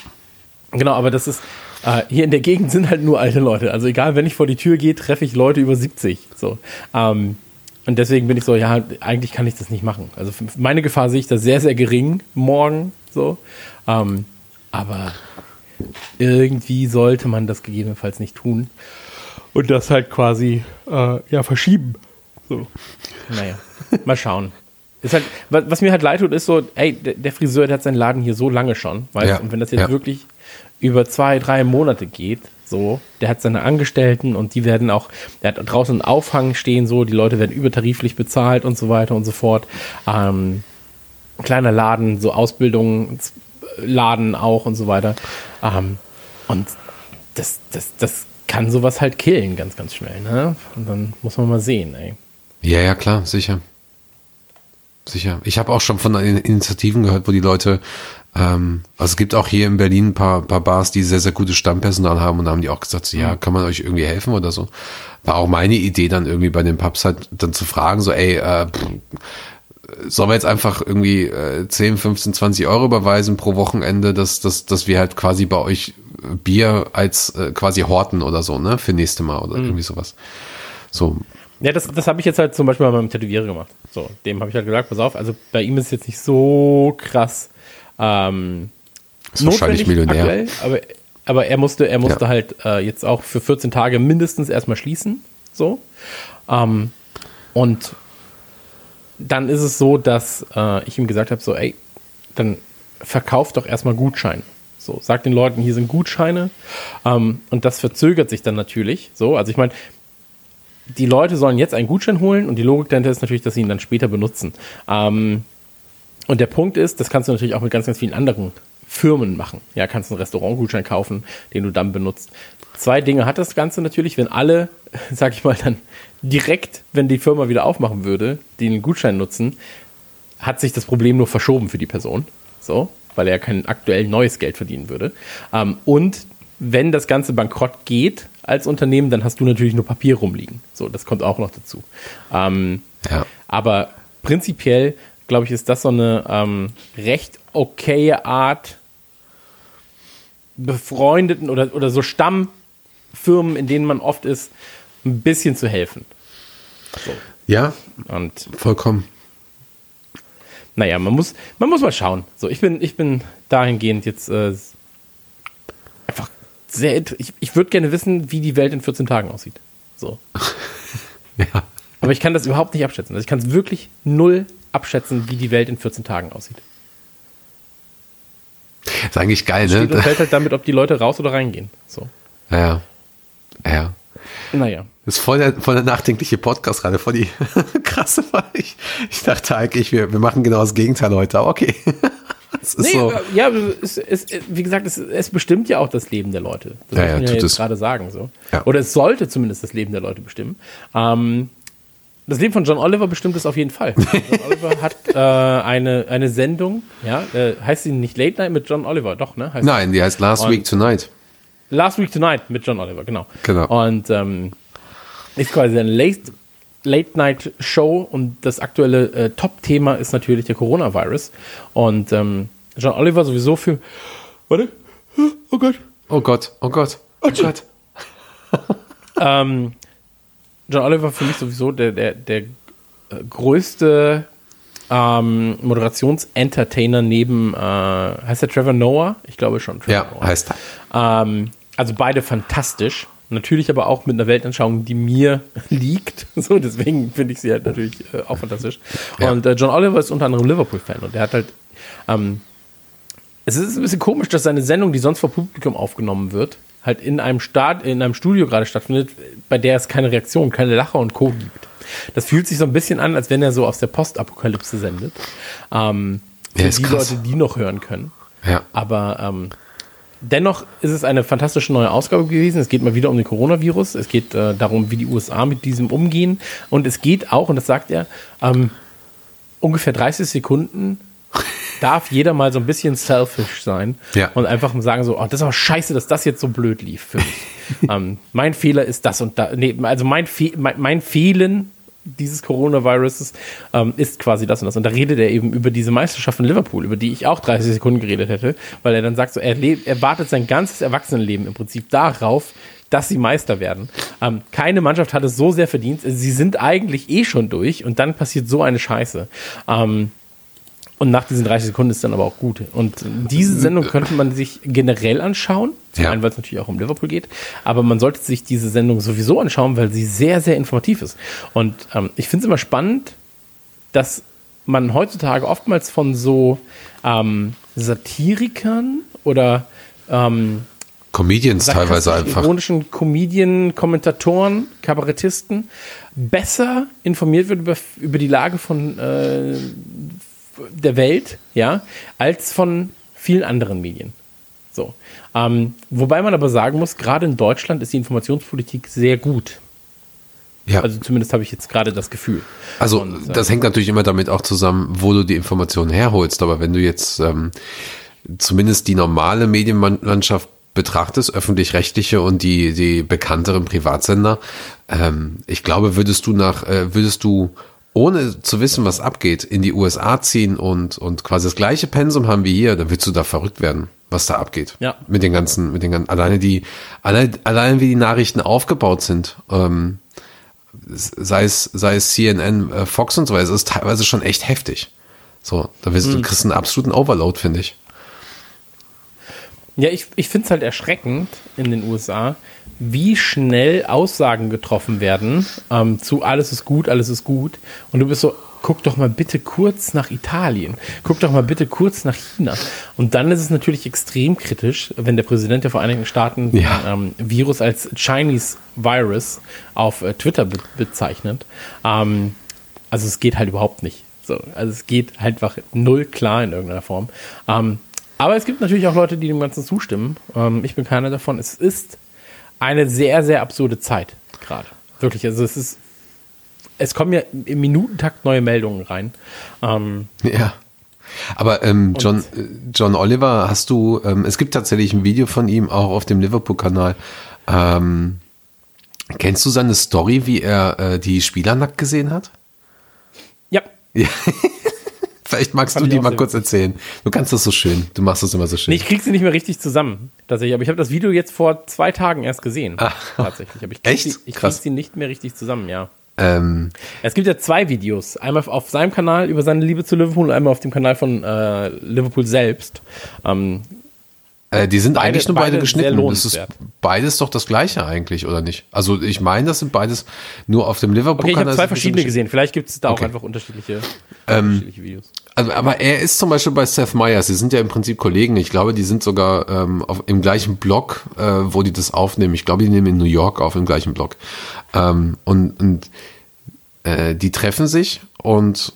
genau, aber das ist, äh, hier in der Gegend sind halt nur alte Leute. Also egal, wenn ich vor die Tür gehe, treffe ich Leute über 70. So. Ähm, und deswegen bin ich so, ja, eigentlich kann ich das nicht machen. Also meine Gefahr sehe ich da sehr, sehr gering morgen. So. Ähm, aber irgendwie sollte man das gegebenenfalls nicht tun. Und das halt quasi äh, ja, verschieben. So. Naja, mal schauen. Ist halt, was, was mir halt leid tut, ist so, ey, der, der Friseur, der hat seinen Laden hier so lange schon, weißt Ja, du, und wenn das jetzt ja. wirklich über zwei, drei Monate geht, so, der hat seine Angestellten und die werden auch, der hat draußen einen Aufhang stehen, so, die Leute werden übertariflich bezahlt und so weiter und so fort. Ähm, kleiner Laden, so Ausbildungsladen auch und so weiter. Ähm, und das, das, das kann sowas halt killen, ganz, ganz schnell, ne? Und dann muss man mal sehen, ey. Ja, ja, klar, sicher. Sicher. Ich habe auch schon von In- Initiativen gehört, wo die Leute, ähm, also es gibt auch hier in Berlin ein paar, paar Bars, die sehr, sehr gutes Stammpersonal haben und da haben die auch gesagt, ja, kann man euch irgendwie helfen oder so. War auch meine Idee dann irgendwie bei den Pubs halt dann zu fragen, so, ey, äh, pff, sollen wir jetzt einfach irgendwie äh, 10, 15, 20 Euro überweisen pro Wochenende, dass, dass, dass wir halt quasi bei euch äh, Bier als äh, quasi horten oder so, ne, für nächste Mal oder irgendwie sowas. So, Ja, das, das habe ich jetzt halt zum Beispiel bei meinem Tätowierer gemacht. So, dem habe ich halt gesagt, pass auf, also bei ihm ist es jetzt nicht so krass ähm, Ist wahrscheinlich Millionär. aktuell, aber, aber er musste, er musste Ja. halt äh, jetzt auch für 14 Tage mindestens erstmal schließen. So. Ähm, und dann ist es so, dass äh, ich ihm gesagt habe, so, ey, dann verkauf doch erstmal Gutscheine. So, sag den Leuten, hier sind Gutscheine. Ähm, und das verzögert sich dann natürlich. So, also ich meine, die Leute sollen jetzt einen Gutschein holen und die Logik dahinter ist natürlich, dass sie ihn dann später benutzen. Ähm, und der Punkt ist, das kannst du natürlich auch mit ganz, ganz vielen anderen Firmen machen. Ja, kannst einen Restaurantgutschein kaufen, den du dann benutzt. Zwei Dinge hat das Ganze natürlich, wenn alle, *laughs* sag ich mal, dann direkt, wenn die Firma wieder aufmachen würde, den Gutschein nutzen, hat sich das Problem nur verschoben für die Person. So, weil er kein aktuell neues Geld verdienen würde. Ähm, und wenn das Ganze bankrott geht als Unternehmen, dann hast du natürlich nur Papier rumliegen. So, das kommt auch noch dazu. Ähm, ja. aber prinzipiell, glaube ich, ist das so eine ähm, recht okaye Art, befreundeten oder, oder so Stammfirmen, in denen man oft ist, ein bisschen zu helfen. Ja, Und vollkommen. naja, man muss, man muss mal schauen. So, ich bin, ich bin dahingehend jetzt äh, einfach sehr. Ich, ich würde gerne wissen, wie die Welt in 14 Tagen aussieht. So. *laughs* Ja. Aber ich kann das überhaupt nicht abschätzen. Also ich kann es wirklich null abschätzen, wie die Welt in 14 Tagen aussieht. Ist eigentlich geil, Steht und ne? fällt halt damit, ob die Leute raus oder reingehen. So. Ja. Ja. Naja. Das ist voll der, voll der nachdenkliche Podcast gerade, voll die *laughs* krasse. Ich, ich dachte eigentlich, wir, wir machen genau das Gegenteil heute, aber okay. *laughs* Das Nee, so. ja, es, es, wie gesagt, es, es bestimmt ja auch das Leben der Leute. Das Ja, muss ja, man ja tut jetzt gerade sagen. So. Ja. Oder es sollte zumindest das Leben der Leute bestimmen. Ähm, das Leben von John Oliver bestimmt es auf jeden Fall. *laughs* John Oliver hat äh, eine, eine Sendung, ja, äh, heißt sie nicht Late Night mit John Oliver, doch, ne? Heißt Nein, die heißt Last Week Tonight. Last Week Tonight mit John Oliver, genau. Genau. Und ähm, ist quasi eine Late, Late Night Show und das aktuelle äh, Top-Thema ist natürlich der Coronavirus. Und ähm, John Oliver sowieso für. Warte. Oh Gott. Oh Gott, oh Gott, oh Gott. *laughs* *laughs* Ähm, John Oliver für mich sowieso der, der, der äh, größte ähm, Moderationsentertainer neben, äh, heißt der Trevor Noah? Ich glaube schon. Trevor Ja, Noah. heißt Ähm, also beide fantastisch. Natürlich aber auch mit einer Weltanschauung, die mir *laughs* liegt. So, deswegen finde ich sie halt natürlich äh, auch fantastisch. Ja. Und äh, John Oliver ist unter anderem Liverpool-Fan und der hat halt, ähm, es ist ein bisschen komisch, dass seine Sendung, die sonst vor Publikum aufgenommen wird, halt in einem Start, in einem Studio gerade stattfindet, bei der es keine Reaktion, keine Lacher und Co. gibt. Das fühlt sich so ein bisschen an, als wenn er so aus der Postapokalypse sendet. Ähm, für Ja, die krass. Leute, die noch hören können. Ja. Aber ähm, dennoch ist es eine fantastische neue Ausgabe gewesen. Es geht mal wieder um den Coronavirus. Es geht äh, darum, wie die USA mit diesem umgehen. Und es geht auch, und das sagt er, ähm, ungefähr 30 Sekunden darf jeder mal so ein bisschen selfish sein Ja. und einfach sagen so, oh, das ist aber scheiße, dass das jetzt so blöd lief für mich. *laughs* ähm, mein Fehler ist das und da. Nee, also mein, Fe mein, mein Fehlen dieses Coronaviruses ähm, ist quasi das und das. Und da redet er eben über diese Meisterschaft in Liverpool, über die ich auch 30 Sekunden geredet hätte, weil er dann sagt, so, er, er wartet sein ganzes Erwachsenenleben im Prinzip darauf, dass sie Meister werden. Ähm, keine Mannschaft hat es so sehr verdient. Sie sind eigentlich eh schon durch und dann passiert so eine Scheiße. Ähm, und nach diesen 30 Sekunden ist dann aber auch gut. Und diese Sendung könnte man sich generell anschauen. Zum Ja. einen, weil es natürlich auch um Liverpool geht. Aber man sollte sich diese Sendung sowieso anschauen, weil sie sehr, sehr informativ ist. Und ähm, ich finde es immer spannend, dass man heutzutage oftmals von so ähm, Satirikern oder ähm, Comedians teilweise einfach. ironischen Comedien, Kommentatoren, Kabarettisten besser informiert wird über, über die Lage von äh, der Welt, ja, als von vielen anderen Medien. So. Ähm, wobei man aber sagen muss, gerade in Deutschland ist die Informationspolitik sehr gut. Ja. Also zumindest habe ich jetzt gerade das Gefühl. Also Und, äh, das hängt natürlich immer damit auch zusammen, wo du die Informationen herholst. Aber wenn du jetzt ähm, zumindest die normale Medienlandschaft betrachtest, öffentlich-rechtliche und die, die bekannteren Privatsender, ähm, ich glaube, würdest du nach, äh, würdest du ohne zu wissen, was abgeht, in die USA ziehen und, und quasi das gleiche Pensum haben wie hier, dann würdest du da verrückt werden, was da abgeht. Ja. Mit den ganzen, mit den ganzen, alleine die, allein, allein wie die Nachrichten aufgebaut sind, ähm, sei es, sei es CNN, äh, Fox und so weiter, ist teilweise schon echt heftig. So, da wirst du, Hm. du kriegst einen absoluten Overload, finde ich. Ja, ich, ich finde es halt erschreckend in den USA, wie schnell Aussagen getroffen werden ähm, zu alles ist gut, alles ist gut. Und du bist so, guck doch mal bitte kurz nach Italien, guck doch mal bitte kurz nach China. Und dann ist es natürlich extrem kritisch, wenn der Präsident der Vereinigten Staaten Ja. den ähm, Virus als Chinese Virus auf äh, Twitter be bezeichnet. Ähm, also es geht halt überhaupt nicht. So, also es geht halt einfach null klar in irgendeiner Form. Ähm, aber es gibt natürlich auch Leute, die dem Ganzen zustimmen. Ähm, ich bin keiner davon. Es ist eine sehr, sehr absurde Zeit gerade. Wirklich. Also es ist, es kommen ja im Minutentakt neue Meldungen rein. Ähm, Ja. Aber ähm, John, äh, John Oliver, hast du, ähm, es gibt tatsächlich ein Video von ihm auch auf dem Liverpool-Kanal. Ähm, kennst du seine Story, wie er äh, die Spieler nackt gesehen hat? ja, Ja. *laughs* *laughs* Vielleicht magst Fand du die mal kurz erzählen. Du kannst das so schön. Du machst das immer so schön. nee, ich krieg sie nicht mehr richtig zusammen. Tatsächlich. Aber ich habe das Video jetzt vor zwei Tagen erst gesehen. Ah. Tatsächlich. Aber ich krieg Echt? sie, ich krieg sie nicht mehr richtig zusammen, ja. ähm, Es gibt ja zwei Videos. Einmal auf seinem Kanal über seine Liebe zu Liverpool und einmal auf dem Kanal von äh, Liverpool selbst. Ähm, Äh, die sind Beide- eigentlich nur beide, beide geschnitten. Das ist beides doch das gleiche eigentlich, oder nicht? Also ich meine, das sind beides nur auf dem Liverpool. okay, ich habe zwei verschiedene gesehen. Vielleicht gibt es da Okay. auch einfach unterschiedliche, unterschiedliche Videos. Also, aber er ist zum Beispiel bei Seth Meyers. Sie sind ja im Prinzip Kollegen. Ich glaube, die sind sogar ähm, auf, im gleichen Blog, äh, wo die das aufnehmen. Ich glaube, die nehmen in New York auf im gleichen Blog. Ähm, und und äh, die treffen sich und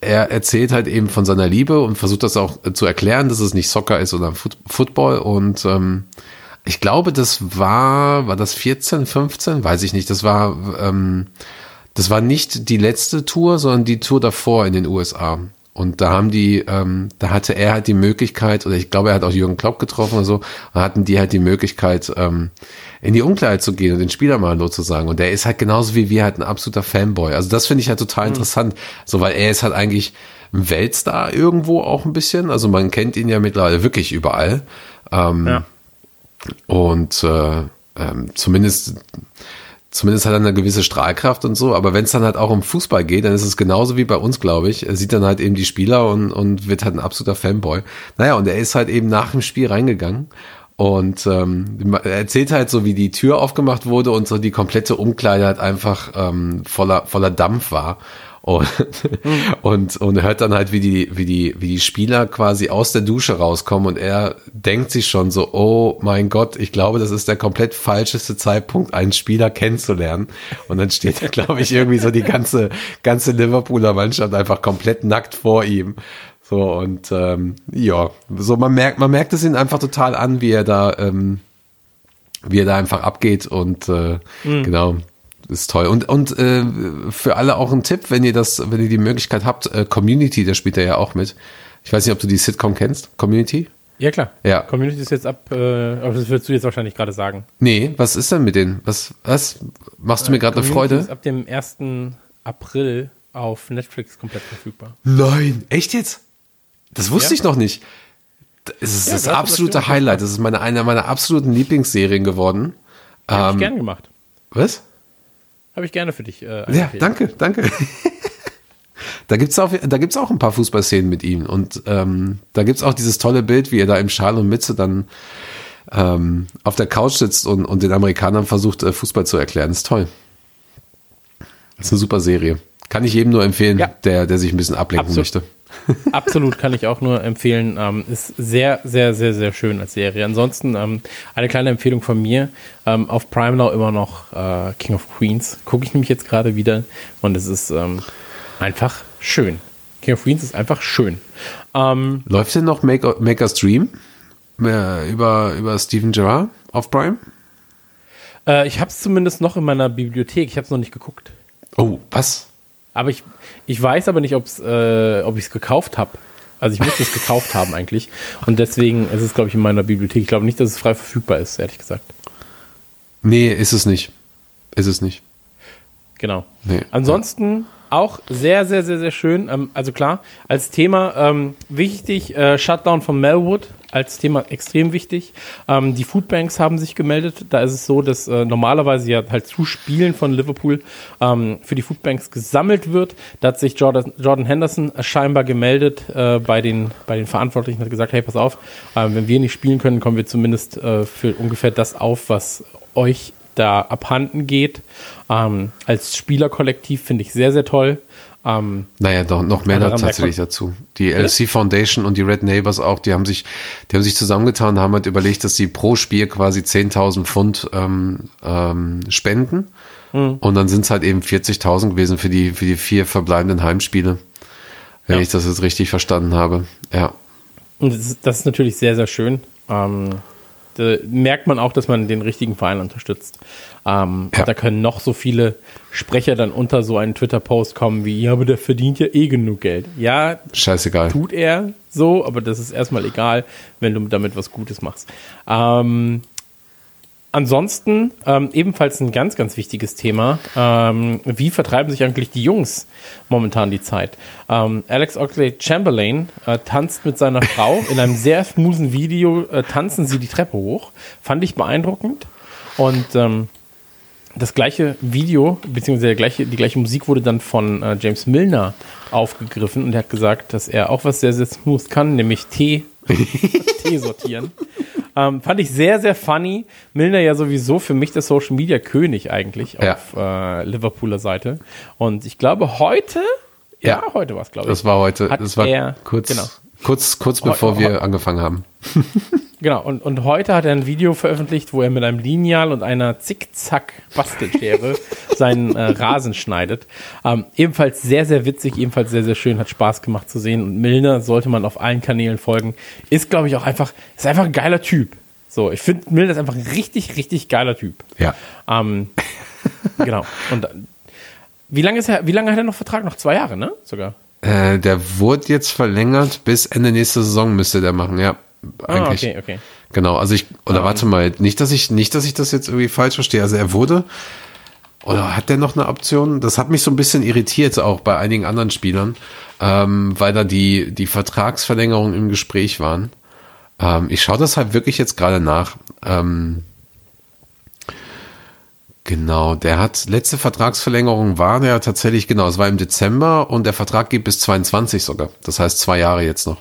er erzählt halt eben von seiner Liebe und versucht das auch äh, zu erklären, dass es nicht Soccer ist, sondern Foot Football. Und ähm, ich glaube, das war, war das 14, 15? Weiß ich nicht. Das war, ähm, das war nicht die letzte Tour, sondern die Tour davor in den USA. Und da haben die, ähm, da hatte er halt die Möglichkeit, oder ich glaube, er hat auch Jürgen Klopp getroffen oder so, da hatten die halt die Möglichkeit, ähm, in die Umkleide zu gehen und den Spieler mal Hallo zu sagen. Und der ist halt genauso wie wir halt ein absoluter Fanboy. Also das finde ich halt total interessant. So, weil er ist halt eigentlich ein Weltstar irgendwo auch ein bisschen. Also man kennt ihn ja mittlerweile wirklich überall. Ähm, Ja. und äh, ähm, zumindest zumindest hat er eine gewisse Strahlkraft und so, aber wenn es dann halt auch um Fußball geht, dann ist es genauso wie bei uns, glaube ich. Er sieht dann halt eben die Spieler und, und wird halt ein absoluter Fanboy. Naja, und er ist halt eben nach dem Spiel reingegangen Und ähm, er erzählt halt so, wie die Tür aufgemacht wurde und so die komplette Umkleide halt einfach ähm, voller, voller Dampf war. *laughs* Und, und, und hört dann halt, wie die, wie die, wie die Spieler quasi aus der Dusche rauskommen und er denkt sich schon so, oh mein Gott, ich glaube, das ist der komplett falscheste Zeitpunkt, einen Spieler kennenzulernen. Und dann steht da, glaube ich, irgendwie so die ganze, ganze Liverpooler Mannschaft einfach komplett nackt vor ihm. So, und ähm, ja, so man merkt, man merkt es ihn einfach total an, wie er da, ähm, wie er da einfach abgeht und äh, genau ist toll. Und, und äh, für alle auch ein Tipp, wenn ihr das, wenn ihr die Möglichkeit habt, äh, Community, da spielt er ja auch mit. Ich weiß nicht, ob du die Sitcom kennst, Community? Ja, klar. Ja. Community ist jetzt ab, äh, aber das würdest du jetzt wahrscheinlich gerade sagen. Nee, was ist denn mit denen? Was, was? Machst du mir gerade eine Freude? ist ab dem 1. April auf Netflix komplett verfügbar. Nein, echt jetzt? Das wusste Ja. ich noch nicht. Es ist Ja, das das absolute Highlight. Das ist meine, eine meiner absoluten Lieblingsserien geworden. Ich Ähm, gern gemacht. was? Habe ich gerne für dich. Äh, Ja, danke, danke. da gibt's auch, da gibt's auch ein paar Fußballszenen mit ihm. Und ähm, da gibt's auch dieses tolle Bild, wie er da im Schal und Mütze dann ähm, auf der Couch sitzt und, und den Amerikanern versucht, äh, Fußball zu erklären. Das ist toll. Das ist eine super Serie. Kann ich jedem nur empfehlen, Ja. der, der sich ein bisschen ablenken Absolut. möchte. *laughs* Absolut kann ich auch nur empfehlen. Ähm, ist sehr, sehr, sehr, sehr schön als Serie. Ansonsten ähm, eine kleine Empfehlung von mir. Ähm, auf Prime Now immer noch äh, King of Queens. Gucke ich nämlich jetzt gerade wieder. Und es ist ähm, einfach schön. King of Queens ist einfach schön. Ähm, Läuft denn noch Make, Maker's Dream äh, über, über Steven Gerrard auf Prime? äh, ich habe es zumindest noch in meiner Bibliothek. Ich habe es noch nicht geguckt. Oh, was? Aber ich, ich weiß aber nicht, ob's, äh, ob ich es gekauft habe. Also ich müsste es gekauft haben eigentlich. Und deswegen ist es, glaube ich, in meiner Bibliothek. Ich glaube nicht, dass es frei verfügbar ist, ehrlich gesagt. Nee, ist es nicht. Ist es nicht. Genau. Nee. Ansonsten auch sehr, sehr, sehr, sehr schön. Ähm, also klar, als Thema ähm, wichtig, äh, Shutdown von Melwood als Thema extrem wichtig. Ähm, die Foodbanks haben sich gemeldet. Da ist es so, dass äh, normalerweise ja halt zu Spielen von Liverpool ähm, für die Foodbanks gesammelt wird. Da hat sich Jordan, Jordan Henderson scheinbar gemeldet äh, bei, den, bei den Verantwortlichen und hat gesagt, hey, pass auf, ähm, wenn wir nicht spielen können, kommen wir zumindest äh, für ungefähr das auf, was euch da abhanden geht. Ähm, als Spielerkollektiv finde ich sehr, sehr toll. Ähm, Naja, doch, noch mehr da tatsächlich dazu. Die LC Foundation und die Red Neighbors auch, die haben sich, die haben sich zusammengetan, haben halt überlegt, dass sie pro Spiel quasi 10.000 Pfund ähm, ähm, spenden. Hm. Und dann sind es halt eben 40.000 gewesen für die, für die vier verbleibenden Heimspiele. Wenn Ja. ich das jetzt richtig verstanden habe. Ja. und das ist, das ist natürlich sehr, sehr schön. Ähm, da merkt man auch, dass man den richtigen Verein unterstützt. Ähm, Ja. Da können noch so viele Sprecher dann unter so einen Twitter-Post kommen wie, ja, aber der verdient ja eh genug Geld. Ja, Scheißegal. tut er so, aber das ist erstmal egal, wenn du damit was Gutes machst. Ähm, ansonsten ähm, ebenfalls ein ganz, ganz wichtiges Thema. Ähm, wie vertreiben sich eigentlich die Jungs momentan die Zeit? Ähm, Alex Oxley Chamberlain äh, tanzt mit seiner *laughs* Frau in einem sehr smoothen Video, äh, tanzen sie die Treppe hoch. Fand ich beeindruckend. Und ähm, das gleiche Video, beziehungsweise gleiche, die gleiche Musik wurde dann von äh, James Milner aufgegriffen und er hat gesagt, dass er auch was sehr, sehr smooth kann, nämlich Tee, *laughs* Tee sortieren. Ähm, fand ich sehr, sehr funny. Milner ja sowieso für mich der Social Media König eigentlich Ja. auf äh, Liverpooler Seite. Und ich glaube, heute, ja, Ja. heute war es, glaube ich. Das war heute, Hat das war er- kurz, genau. Kurz, kurz bevor wir angefangen haben. *laughs* Genau, und, und heute hat er ein Video veröffentlicht, wo er mit einem Lineal und einer Zickzack-Bastelschere *laughs* seinen äh, Rasen schneidet. Ähm, ebenfalls sehr, sehr witzig, ebenfalls sehr, sehr schön, hat Spaß gemacht zu sehen. Und Milner sollte man auf allen Kanälen folgen. Ist, glaube ich, auch einfach, ist einfach ein geiler Typ. So, ich finde, Milner ist einfach ein richtig, richtig geiler Typ. Ja. Ähm, *laughs* genau. Und äh, wie lange ist er, wie lange hat er noch Vertrag? Noch zwei Jahre, ne? Sogar. Äh, der wurde jetzt verlängert bis Ende nächste Saison müsste der machen, ja. Ah, Eigentlich. okay, okay. Genau, also ich, oder warte mal, nicht, dass ich, nicht, dass ich das jetzt irgendwie falsch verstehe. Also er wurde, oder hat der noch eine Option? Das hat mich so ein bisschen irritiert, auch bei einigen anderen Spielern, ähm, weil da die, die Vertragsverlängerungen im Gespräch waren. Ähm, ich schaue das halt wirklich jetzt gerade nach. Ähm, genau, der hat, letzte Vertragsverlängerung war der tatsächlich, genau, es war im Dezember und der Vertrag geht bis 22 sogar. Das heißt zwei Jahre jetzt noch.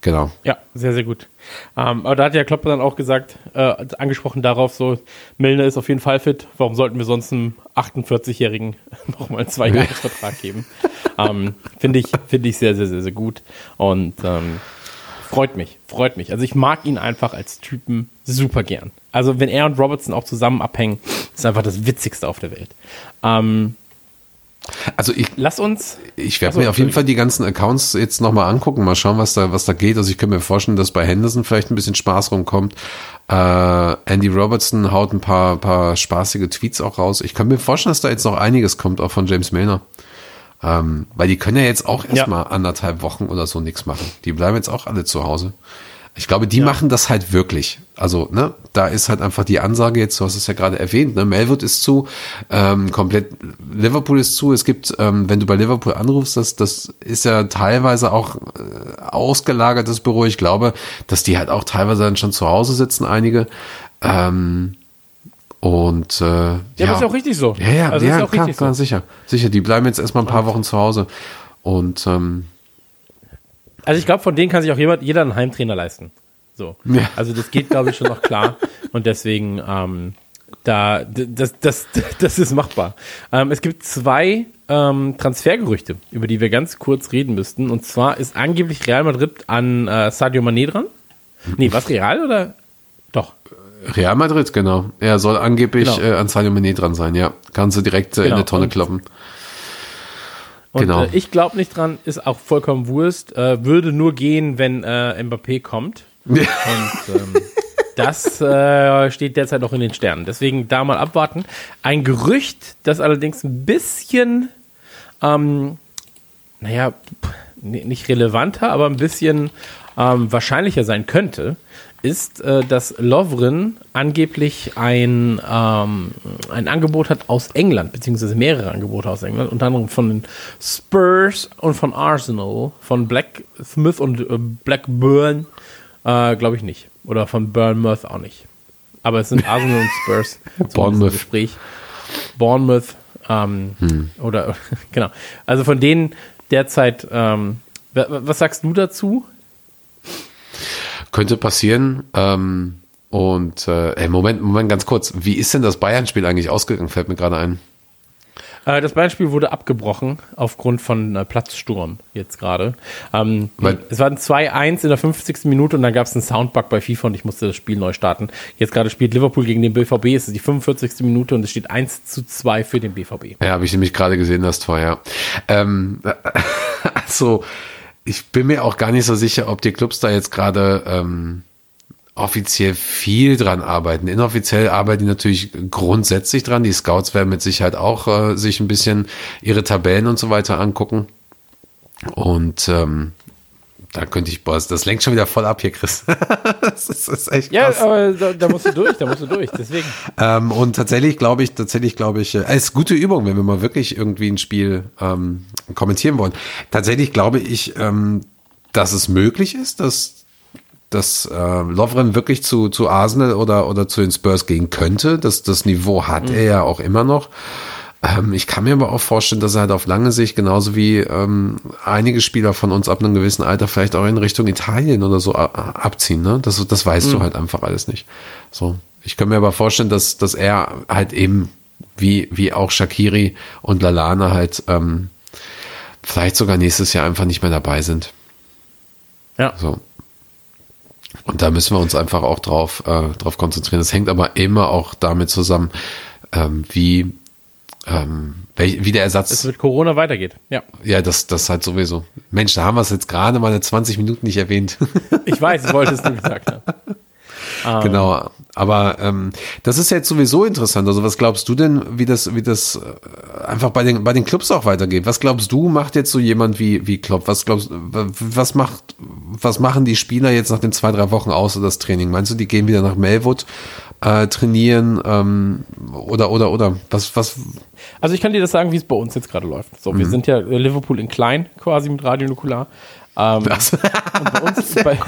Genau. Ja, sehr, sehr gut. Ähm, aber da hat ja Klopp dann auch gesagt, äh, angesprochen darauf, so, Milner ist auf jeden Fall fit. Warum sollten wir sonst einem 48-Jährigen *laughs* nochmal einen Zwei-Jahres-Vertrag *laughs* geben? ähm, Finde ich, finde ich sehr, sehr, sehr, sehr gut. Und ähm, freut mich, freut mich. Also ich mag ihn einfach als Typen super gern. Also wenn er und Robertson auch zusammen abhängen, ist einfach das Witzigste auf der Welt. Ähm, Also ich, lass uns. ich werde Achso, mir auf jeden. Fall die ganzen Accounts jetzt nochmal angucken, mal schauen, was da, was da geht. Also ich könnte mir vorstellen, dass bei Henderson vielleicht ein bisschen Spaß rumkommt. Äh, Andy Robertson haut ein paar, paar spaßige Tweets auch raus. Ich kann mir vorstellen, dass da jetzt noch einiges kommt, auch von James Milner. Ähm, weil die können ja jetzt auch erstmal anderthalb Wochen oder so nichts machen. Die bleiben jetzt auch alle zu Hause. Ich glaube, die machen das halt wirklich. Also, ne, da ist halt einfach die Ansage jetzt, du hast es ja gerade erwähnt, ne, Melwood ist zu, ähm, komplett Liverpool ist zu. Es gibt, ähm, wenn du bei Liverpool anrufst, das, das ist ja teilweise auch äh, ausgelagertes Büro. Ich glaube, dass die halt auch teilweise dann schon zu Hause sitzen, einige. Ähm, und äh, ja, Ja, aber ist ja auch richtig so. ja, ja, also ja klar, klar, so. sicher. Sicher, die bleiben jetzt erstmal ein paar Wochen zu Hause. Und ähm, Also ich glaube, von denen kann sich auch jemand, jeder einen Heimtrainer leisten. So. Ja. Also das geht, glaube ich, schon noch klar. Und deswegen, ähm, da, das, das, *laughs* das ist machbar. Ähm, es gibt zwei ähm, Transfergerüchte, über die wir ganz kurz reden müssten. Und zwar ist angeblich Real Madrid an äh, Sadio Mané dran. Nee, was Real oder? Doch. Real Madrid, genau. Er soll angeblich Genau. äh, an Sadio Mané dran sein, ja. Kannst du direkt äh, in Genau. eine Tonne Und- kloppen. Und Genau. äh, ich glaube nicht dran, ist auch vollkommen Wurst. Äh, würde nur gehen, wenn äh, Mbappé kommt. *laughs* Und ähm, das äh, steht derzeit noch in den Sternen. Deswegen da mal abwarten. Ein Gerücht, das allerdings ein bisschen, ähm, naja, nicht relevanter, aber ein bisschen ähm, wahrscheinlicher sein könnte, ist, äh, dass Lovren angeblich ein, ähm, ein Angebot hat aus England, beziehungsweise mehrere Angebote aus England, unter anderem von den Spurs und von Arsenal, von Blacksmith und äh, Blackburn, äh, glaube ich nicht. Oder von Bournemouth auch nicht. Aber es sind *laughs* Arsenal und Spurs Bournemouth. Gespräch. Bournemouth, ähm, oder *laughs* genau. Also von denen derzeit, ähm, wa- wa- was sagst du dazu? Könnte passieren. Ähm, und äh, ey, Moment, Moment, ganz kurz. Wie ist denn das Bayern-Spiel eigentlich ausgegangen? Fällt mir gerade ein. Äh, das Beispiel wurde abgebrochen aufgrund von äh, Platzsturm jetzt gerade. Ähm, es war ein 2-1 in der 50. Minute und dann gab es einen Soundbug bei FIFA und ich musste das Spiel neu starten. Jetzt gerade spielt Liverpool gegen den BVB, es ist die 45. Minute und es steht 1 zu 2 für den BVB. Ja, habe ich nämlich gerade gesehen, das Tor, ja. Ähm, *laughs* also, ich bin mir auch gar nicht so sicher, ob die Clubs da jetzt gerade ähm, offiziell viel dran arbeiten. Inoffiziell arbeiten die natürlich grundsätzlich dran. Die Scouts werden mit Sicherheit auch äh, sich ein bisschen ihre Tabellen und so weiter angucken. Und ähm, da könnte ich, boah, das- lenkt schon wieder voll ab hier, Chris. *laughs* das, ist, das ist echt Ja, krass. aber da, da musst du durch, da musst du durch, deswegen. Ähm, und tatsächlich glaube ich, tatsächlich glaube ich, äh, es ist gute Übung, wenn wir mal wirklich irgendwie ein Spiel ähm, kommentieren wollen. Tatsächlich glaube ich, ähm, dass es möglich ist, dass dass äh, Lovren wirklich zu, zu Arsenal oder, oder zu den Spurs gehen könnte. Das, das Niveau hat er ja auch immer noch. Ähm, ich kann mir aber auch vorstellen, dass er halt auf lange Sicht, genauso wie ähm, einige Spieler von uns ab einem gewissen Alter, vielleicht auch in Richtung Italien oder so a- abziehen. Ne? Das, das weißt du halt einfach alles nicht. So. Ich kann mir aber vorstellen, dass, dass er halt eben, wie, wie auch Shakiri und Lalana halt ähm, vielleicht sogar nächstes Jahr einfach nicht mehr dabei sind. Ja. So. Und da müssen wir uns einfach auch drauf, äh, drauf konzentrieren. Das hängt aber immer auch damit zusammen, ähm, wie, ähm, wie der Es Ersatz. mit Corona weitergeht. Ja. Ja, das, das halt sowieso. Mensch, da haben wir es jetzt gerade mal eine 20 Minuten nicht erwähnt. Ich weiß, ich wollte es nur gesagt haben. Genau. Aber ähm, das ist jetzt sowieso interessant. Also was glaubst du denn, wie das, wie das äh, einfach bei den, bei den Clubs auch weitergeht? Was glaubst du, macht jetzt so jemand wie, wie Klopp? Was glaubst was macht, was machen die Spieler jetzt nach den zwei, drei Wochen außer das Training? Meinst du, die gehen wieder nach Melwood äh, trainieren ähm, oder oder oder was was Also ich kann dir das sagen, wie es bei uns jetzt gerade läuft. So, wir Mhm. sind ja äh, Liverpool in klein quasi mit Radio Nukular. Ähm, bei uns, bei,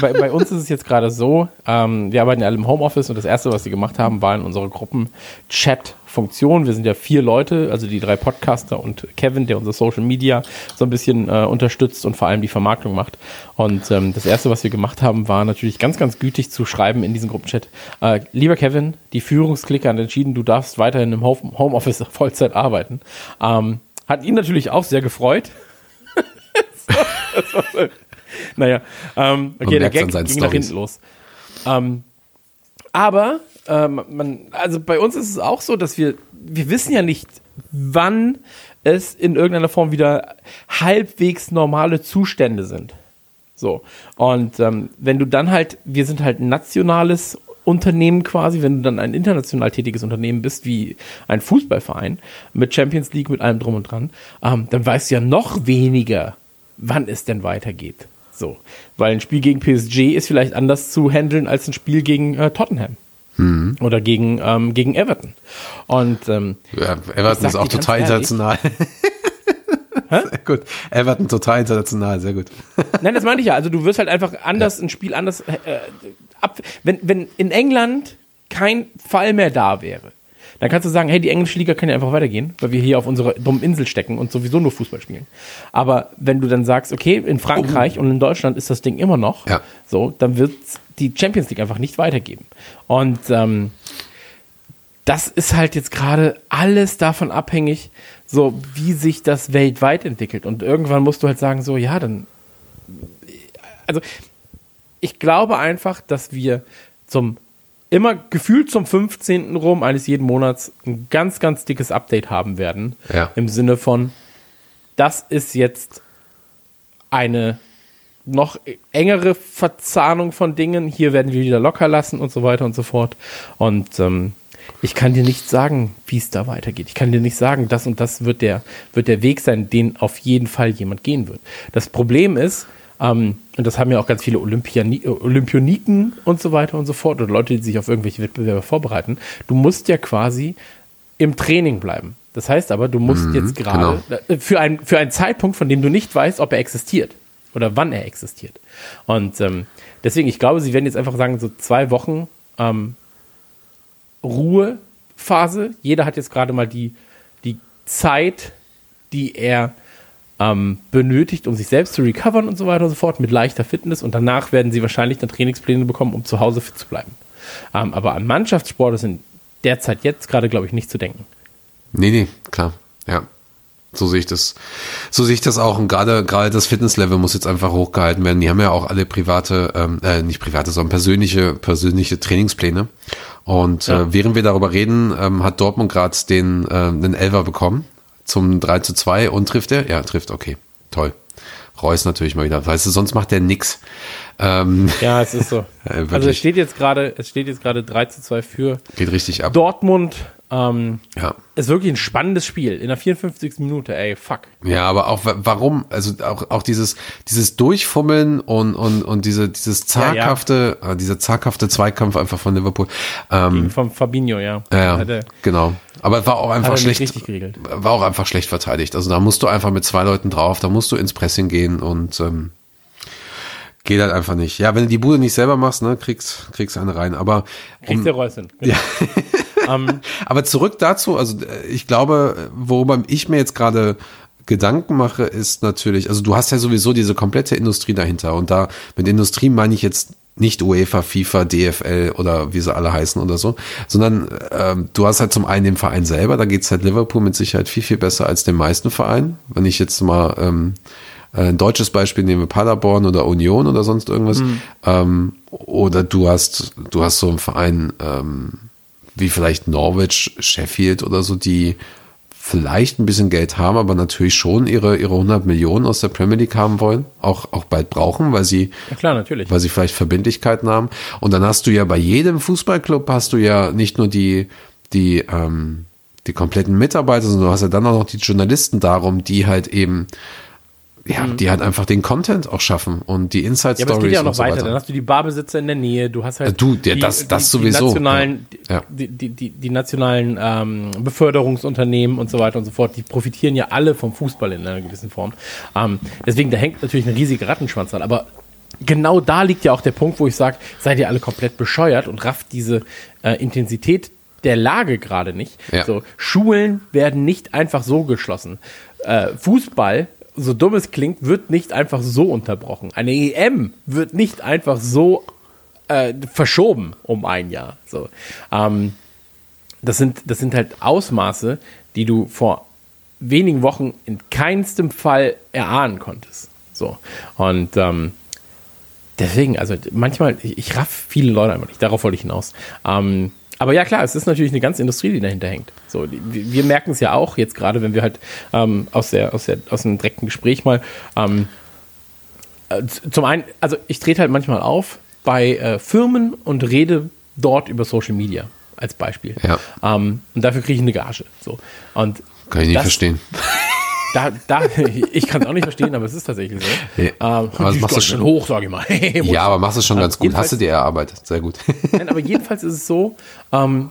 bei, bei, uns ist es jetzt gerade so, ähm, wir arbeiten ja alle im Homeoffice und das erste, was wir gemacht haben, war in unsere Gruppen-Chat Funktion. Wir sind ja vier Leute, also die drei Podcaster und Kevin, der unser Social Media so ein bisschen äh, unterstützt und vor allem die Vermarktung macht. Und ähm, das erste, was wir gemacht haben, war natürlich ganz, ganz gütig zu schreiben in diesem Gruppenchat. Äh, lieber Kevin, die Führungsklicke hat entschieden, du darfst weiterhin im Home- Homeoffice *laughs* Vollzeit arbeiten. Ähm, hat ihn natürlich auch sehr gefreut. *laughs* naja, ähm, okay, der Gag ging nach Storys. hinten los. Ähm, aber ähm, man, also bei uns ist es auch so, dass wir, wir wissen ja nicht, wann es in irgendeiner Form wieder halbwegs normale Zustände sind. So. Und ähm, wenn du dann halt, wir sind halt ein nationales Unternehmen quasi, wenn du dann ein international tätiges Unternehmen bist, wie ein Fußballverein, mit Champions League, mit allem drum und dran, ähm, dann weißt du ja noch weniger, wann es denn weitergeht. So. Weil ein Spiel gegen PSG ist vielleicht anders zu handeln als ein Spiel gegen äh, Tottenham. Oder gegen, ähm, gegen Everton. Und ähm, Ja, Everton ist auch total international. *laughs* sehr gut. Everton total international, sehr gut. *laughs* Nein, das meinte ich ja. Also du wirst halt einfach anders, ein Spiel anders äh, ab. Wenn, wenn in England kein Fall mehr da wäre, dann kannst du sagen, hey, die englische Liga kann ja einfach weitergehen, weil wir hier auf unserer dummen Insel stecken und sowieso nur Fußball spielen. Aber wenn du dann sagst, okay, in Frankreich und in Deutschland ist das Ding immer noch, Ja. so, dann wird die Champions League einfach nicht weitergeben. Und ähm, das ist halt jetzt gerade alles davon abhängig, so wie sich das weltweit entwickelt. Und irgendwann musst du halt sagen, so, ja, dann also ich glaube einfach, dass wir zum immer gefühlt zum 15. rum eines jeden Monats ein ganz, ganz dickes Update haben werden. Ja. Im Sinne von, das ist jetzt eine noch engere Verzahnung von Dingen. Hier werden wir wieder locker lassen und so weiter und so fort. Und ähm, ich kann dir nicht sagen, wie es da weitergeht. Ich kann dir nicht sagen, das und das wird der, wird der Weg sein, den auf jeden Fall jemand gehen wird. Das Problem ist, ähm, und das haben ja auch ganz viele Olympiani äh, Olympioniken und so weiter und so fort oder Leute, die sich auf irgendwelche Wettbewerbe vorbereiten. Du musst ja quasi im Training bleiben. Das heißt aber, du musst jetzt gerade äh, für, ein, für einen Zeitpunkt, von dem du nicht weißt, ob er existiert oder wann er existiert. Und ähm, deswegen, ich glaube, sie werden jetzt einfach sagen, so zwei Wochen ähm, Ruhephase. Jeder hat jetzt gerade mal die, die Zeit, die er ähm, benötigt, um sich selbst zu recovern und so weiter und so fort, mit leichter Fitness. Und danach werden sie wahrscheinlich dann Trainingspläne bekommen, um zu Hause fit zu bleiben. Ähm, aber an Mannschaftssport ist in der Zeit jetzt gerade, glaube ich, nicht zu denken. Nee, nee, klar. Ja. So sehe ich das. So sehe ich das auch. Und gerade, gerade das Fitnesslevel muss jetzt einfach hochgehalten werden. Die haben ja auch alle private, ähm, äh, nicht private, sondern persönliche, persönliche Trainingspläne. Und Ja. äh, während wir darüber reden, ähm, hat Dortmund gerade den, äh, den Elfer bekommen zum 3 zu 2 und trifft er? Ja, trifft, okay. Toll. Reus natürlich mal wieder. Weißt du, sonst macht der nix. Ähm, Ja, es ist so. *laughs* Ja, also es steht jetzt gerade, es steht jetzt gerade 3 zu 2 für geht richtig ab. Dortmund. Ähm, Ja. ist wirklich ein spannendes Spiel. In der 54. Minute, ey, fuck. Ja, aber auch wa- warum, also auch, auch dieses, dieses Durchfummeln und, und, und diese, dieses zaghafte, äh, dieser zaghafte Zweikampf einfach von Liverpool. Ähm, Vom Fabinho, ja. ja, Hat ja, er- genau. Aber war auch einfach schlecht, war auch einfach schlecht verteidigt. Also da musst du einfach mit zwei Leuten drauf, da musst du ins Pressing gehen und, ähm, geht halt einfach nicht. Ja, wenn du die Bude nicht selber machst, ne, kriegst, kriegst eine rein. Aber, Kriegst um, du Reus hin. ja. *laughs* Ähm, Aber zurück dazu, also äh, ich glaube, worüber ich mir jetzt gerade Gedanken mache, ist natürlich, also du hast ja sowieso diese komplette Industrie dahinter und da mit Industrie meine ich jetzt nicht UEFA, FIFA, DFL oder wie sie alle heißen oder so, sondern ähm, du hast halt zum einen den Verein selber, da geht's halt Liverpool mit Sicherheit viel, viel besser als den meisten Vereinen. Wenn ich jetzt mal ähm, ein deutsches Beispiel nehme, Paderborn oder Union oder sonst irgendwas, ähm, oder du hast, du hast so einen Verein, ähm, wie vielleicht Norwich, Sheffield oder so, die vielleicht ein bisschen Geld haben, aber natürlich schon ihre, ihre 100 Millionen aus der Premier League haben wollen, auch, auch bald brauchen, weil sie, ja klar, natürlich. weil sie vielleicht Verbindlichkeiten haben. Und dann hast du ja bei jedem Fußballclub hast du ja nicht nur die, die, ähm, die kompletten Mitarbeiter, sondern du hast ja dann auch noch die Journalisten darum, die halt eben, ja, die halt einfach den Content auch schaffen und die Inside Ja, aber es Stories geht ja auch noch so weiter. weiter. Dann hast du die Barbesitzer in der Nähe, du hast halt Ja, du, der- das- das sowieso. Die nationalen, Ja. die, die, die, die nationalen ähm, Beförderungsunternehmen und so weiter und so fort, die profitieren ja alle vom Fußball in einer gewissen Form. Ähm, deswegen, da hängt natürlich ein riesiger Rattenschwanz dran. Aber genau da liegt ja auch der Punkt, wo ich sage, seid ihr alle komplett bescheuert und rafft diese äh, Intensität der Lage gerade nicht. Ja. So, Schulen werden nicht einfach so geschlossen. Äh, Fußball, so dumm es klingt, wird nicht einfach so unterbrochen. Eine EM wird nicht einfach so äh, verschoben um ein Jahr. So, ähm, das sind, das sind halt Ausmaße, die du vor wenigen Wochen in keinstem Fall erahnen konntest. So. Und ähm, deswegen, also manchmal, ich, ich raff viele Leute einfach nicht, darauf wollte ich hinaus. Ähm, aber ja, klar, es ist natürlich eine ganze Industrie, die dahinter hängt. So, wir wir merken es ja auch jetzt gerade, wenn wir halt ähm, aus, der, aus, der, aus einem direkten Gespräch mal ähm, äh, zum einen, also ich trete halt manchmal auf bei äh, Firmen und rede dort über Social Media als Beispiel. Ja. Ähm, und dafür kriege ich eine Gage. So. Und Kann ich nicht das- verstehen. *laughs* Da, da, *laughs* ich kann es auch nicht verstehen, aber es ist tatsächlich so. Nee. Ähm, Aber machst du ist schon- hoch, sage ich mal. Ja, aber machst du schon Ähm, ganz gut. Hast du dir erarbeitet. Sehr gut. *laughs* Nein, aber jedenfalls ist es so, ähm,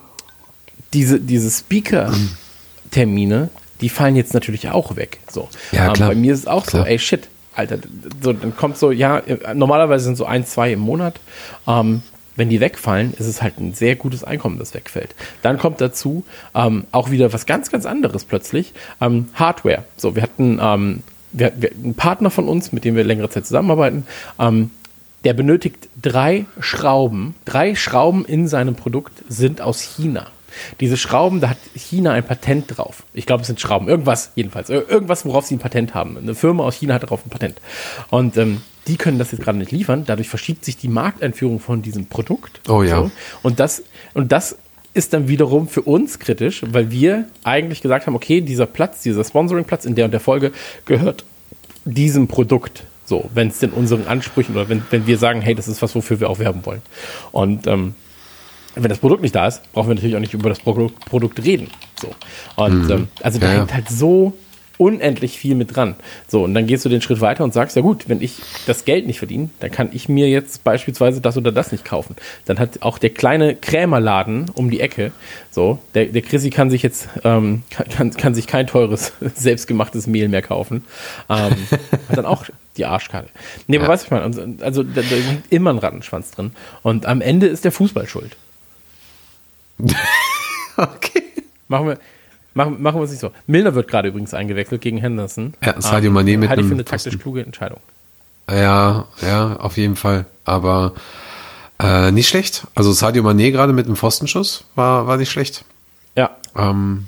diese, diese Speaker-Termine, die fallen jetzt natürlich auch weg. So. Ja, ähm, klar. Bei mir ist es auch Klar. so, ey shit, Alter, so, dann kommt so, ja, normalerweise sind so ein, zwei im Monat. Ähm, wenn die wegfallen, ist es halt ein sehr gutes Einkommen, das wegfällt. Dann kommt dazu ähm, auch wieder was ganz, ganz anderes plötzlich. Ähm, Hardware. So, wir hatten ähm, wir, wir, einen Partner von uns, mit dem wir längere Zeit zusammenarbeiten, ähm, der benötigt drei Schrauben. Drei Schrauben in seinem Produkt sind aus China. Diese Schrauben, da hat China ein Patent drauf. Ich glaube, es sind Schrauben. Irgendwas jedenfalls. Ir- Irgendwas, worauf sie ein Patent haben. Eine Firma aus China hat darauf ein Patent. Und ähm, die können das jetzt gerade nicht liefern. Dadurch verschiebt sich die Markteinführung von diesem Produkt. Oh ja. So. Und das, und das ist dann wiederum für uns kritisch, weil wir eigentlich gesagt haben, okay, dieser Platz, dieser Sponsoring-Platz in der und der Folge gehört diesem Produkt. So, wenn es denn unseren Ansprüchen oder wenn, wenn wir sagen, hey, das ist was, wofür wir auch werben wollen. Und ähm, wenn das Produkt nicht da ist, brauchen wir natürlich auch nicht über das Produkt, Produkt reden. So. Und ähm, also da Ja, ja. hängt halt so unendlich viel mit dran. So, und dann gehst du den Schritt weiter und sagst, ja gut, wenn ich das Geld nicht verdiene, dann kann ich mir jetzt beispielsweise das oder das nicht kaufen. Dann hat auch der kleine Krämerladen um die Ecke, so, der, der Chrissy kann sich jetzt, ähm, *laughs* kann- kann, sich kein teures, *laughs* selbstgemachtes Mehl mehr kaufen. Ähm, hat dann auch die Arschkarte. Nee, aber Ja. weißt du, was ich meine, also, also da, da liegt immer ein Rattenschwanz drin. Und am Ende ist der Fußball schuld. *laughs* okay. Machen wir, machen, machen wir es nicht so. Milner wird gerade übrigens eingewechselt gegen Henderson. Ja, Sadio Mané mit halte ich für eine taktisch Pfosten. kluge Entscheidung. Ja, ja, auf jeden Fall. Aber äh, nicht schlecht. Also Sadio Mané gerade mit einem Pfostenschuss war, war nicht schlecht. Ja, Ähm,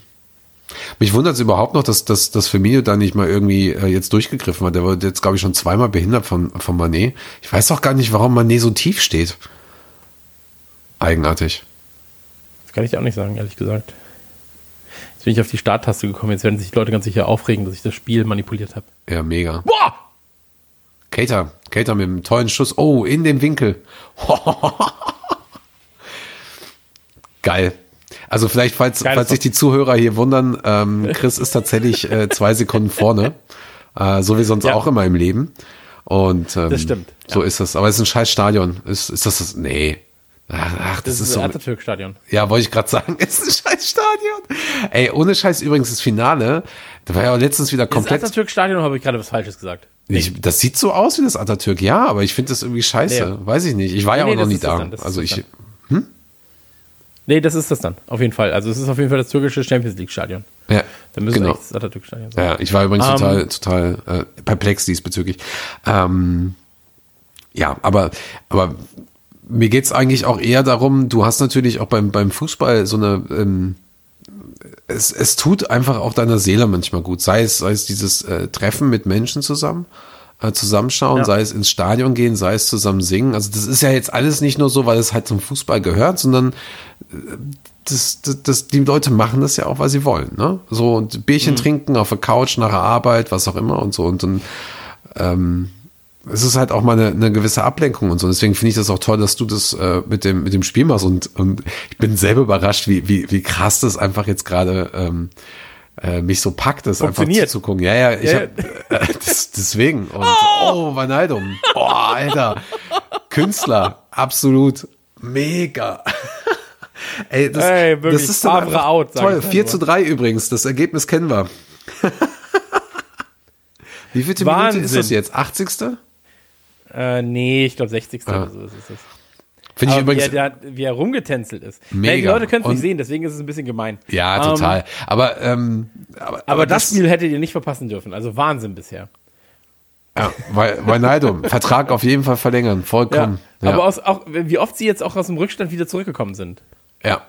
mich wundert es überhaupt noch, dass, dass, dass Firmino da nicht mal irgendwie äh, jetzt durchgegriffen hat. Der wurde jetzt, glaube ich, schon zweimal behindert von, von Mané. Ich weiß auch gar nicht, warum Mané so tief steht. Eigenartig. das kann ich dir auch nicht sagen, ehrlich gesagt. Jetzt bin ich auf die Starttaste gekommen. Jetzt werden sich die Leute ganz sicher aufregen, dass ich das Spiel manipuliert habe. Ja, mega. Boah! Cater, Cater mit einem tollen Schuss. Oh, in den Winkel. *laughs* Geil. Also vielleicht, falls, Geiles falls sich die Zuhörer hier wundern, ähm, Chris ist tatsächlich äh, zwei Sekunden vorne. Äh, so wie sonst Ja. auch immer im Leben. Und ähm, Das stimmt, So ja. ist das. Aber es ist ein scheiß Stadion. Ist, ist das das? Nee. Ach, ach das, Das, ist, so. das Atatürk-Stadion. Ja, wollte ich gerade sagen, *laughs* es ist ein scheiß Stadion. Ey, ohne Scheiß übrigens das Finale. Da war ja auch letztens wieder Das komplett. Atatürk-Stadion oder habe ich gerade was Falsches gesagt? Ich, das sieht so aus wie das Atatürk, ja, aber ich finde das irgendwie scheiße. Nee. Weiß ich nicht. Ich war ja Nee, auch noch das nie das da. dann, das Also das ich, dann. Nee, das ist das dann, auf jeden Fall. Also es ist auf jeden Fall das türkische Champions League-Stadion. ja, Dann müsste genau. das Atatürk-Stadion sein. Ja, ich war übrigens Ähm, total, total äh, perplex diesbezüglich. Ähm, ja, aber, aber mir geht's eigentlich auch eher darum, du hast natürlich auch beim, beim Fußball so eine, ähm, es, es tut einfach auch deiner Seele manchmal gut. Sei es, sei es dieses äh, Treffen mit Menschen zusammen, äh, zusammenschauen, Ja. sei es ins Stadion gehen, sei es zusammen singen. Also das ist ja jetzt alles nicht nur so, weil es halt zum Fußball gehört, sondern äh, das, das, das, die Leute machen das ja auch, weil sie wollen, ne? So und Bierchen trinken auf der Couch nach der Arbeit, was auch immer und so und dann ähm, es ist halt auch mal eine, eine gewisse Ablenkung und so. Deswegen finde ich das auch toll, dass du das äh, mit dem mit dem Spiel machst und und ich bin selber überrascht, wie wie wie krass das einfach jetzt gerade ähm, äh, mich so packt, das einfach Funktioniert. zuzugucken. Ja, ja, ich Ja, hab, *laughs* äh, das, deswegen und oh, Van Heidum. Oh, Alter. Künstler, absolut mega. *laughs* Ey, das, Ey, das ist Favre out, toll. ich 4 nur. zu 3 übrigens, das Ergebnis kennen wir. *laughs* Wie viele Minute ist das jetzt? 80. Äh, nee, ich glaube 60. Ja. oder so ist es. Finde ich Aber übrigens. Wie er, wie er rumgetänzelt ist. Mega. Nee, die Leute können es nicht sehen, deswegen ist es ein bisschen gemein. ja, Ähm, total. aber, ähm, aber, aber das Spiel hättet ihr nicht verpassen dürfen. Also Wahnsinn bisher. Ja, weil, Wijnaldum, *laughs* Vertrag auf jeden Fall verlängern, vollkommen. Ja, Aber aus, auch, wie oft sie jetzt auch aus dem Rückstand wieder zurückgekommen sind. ja.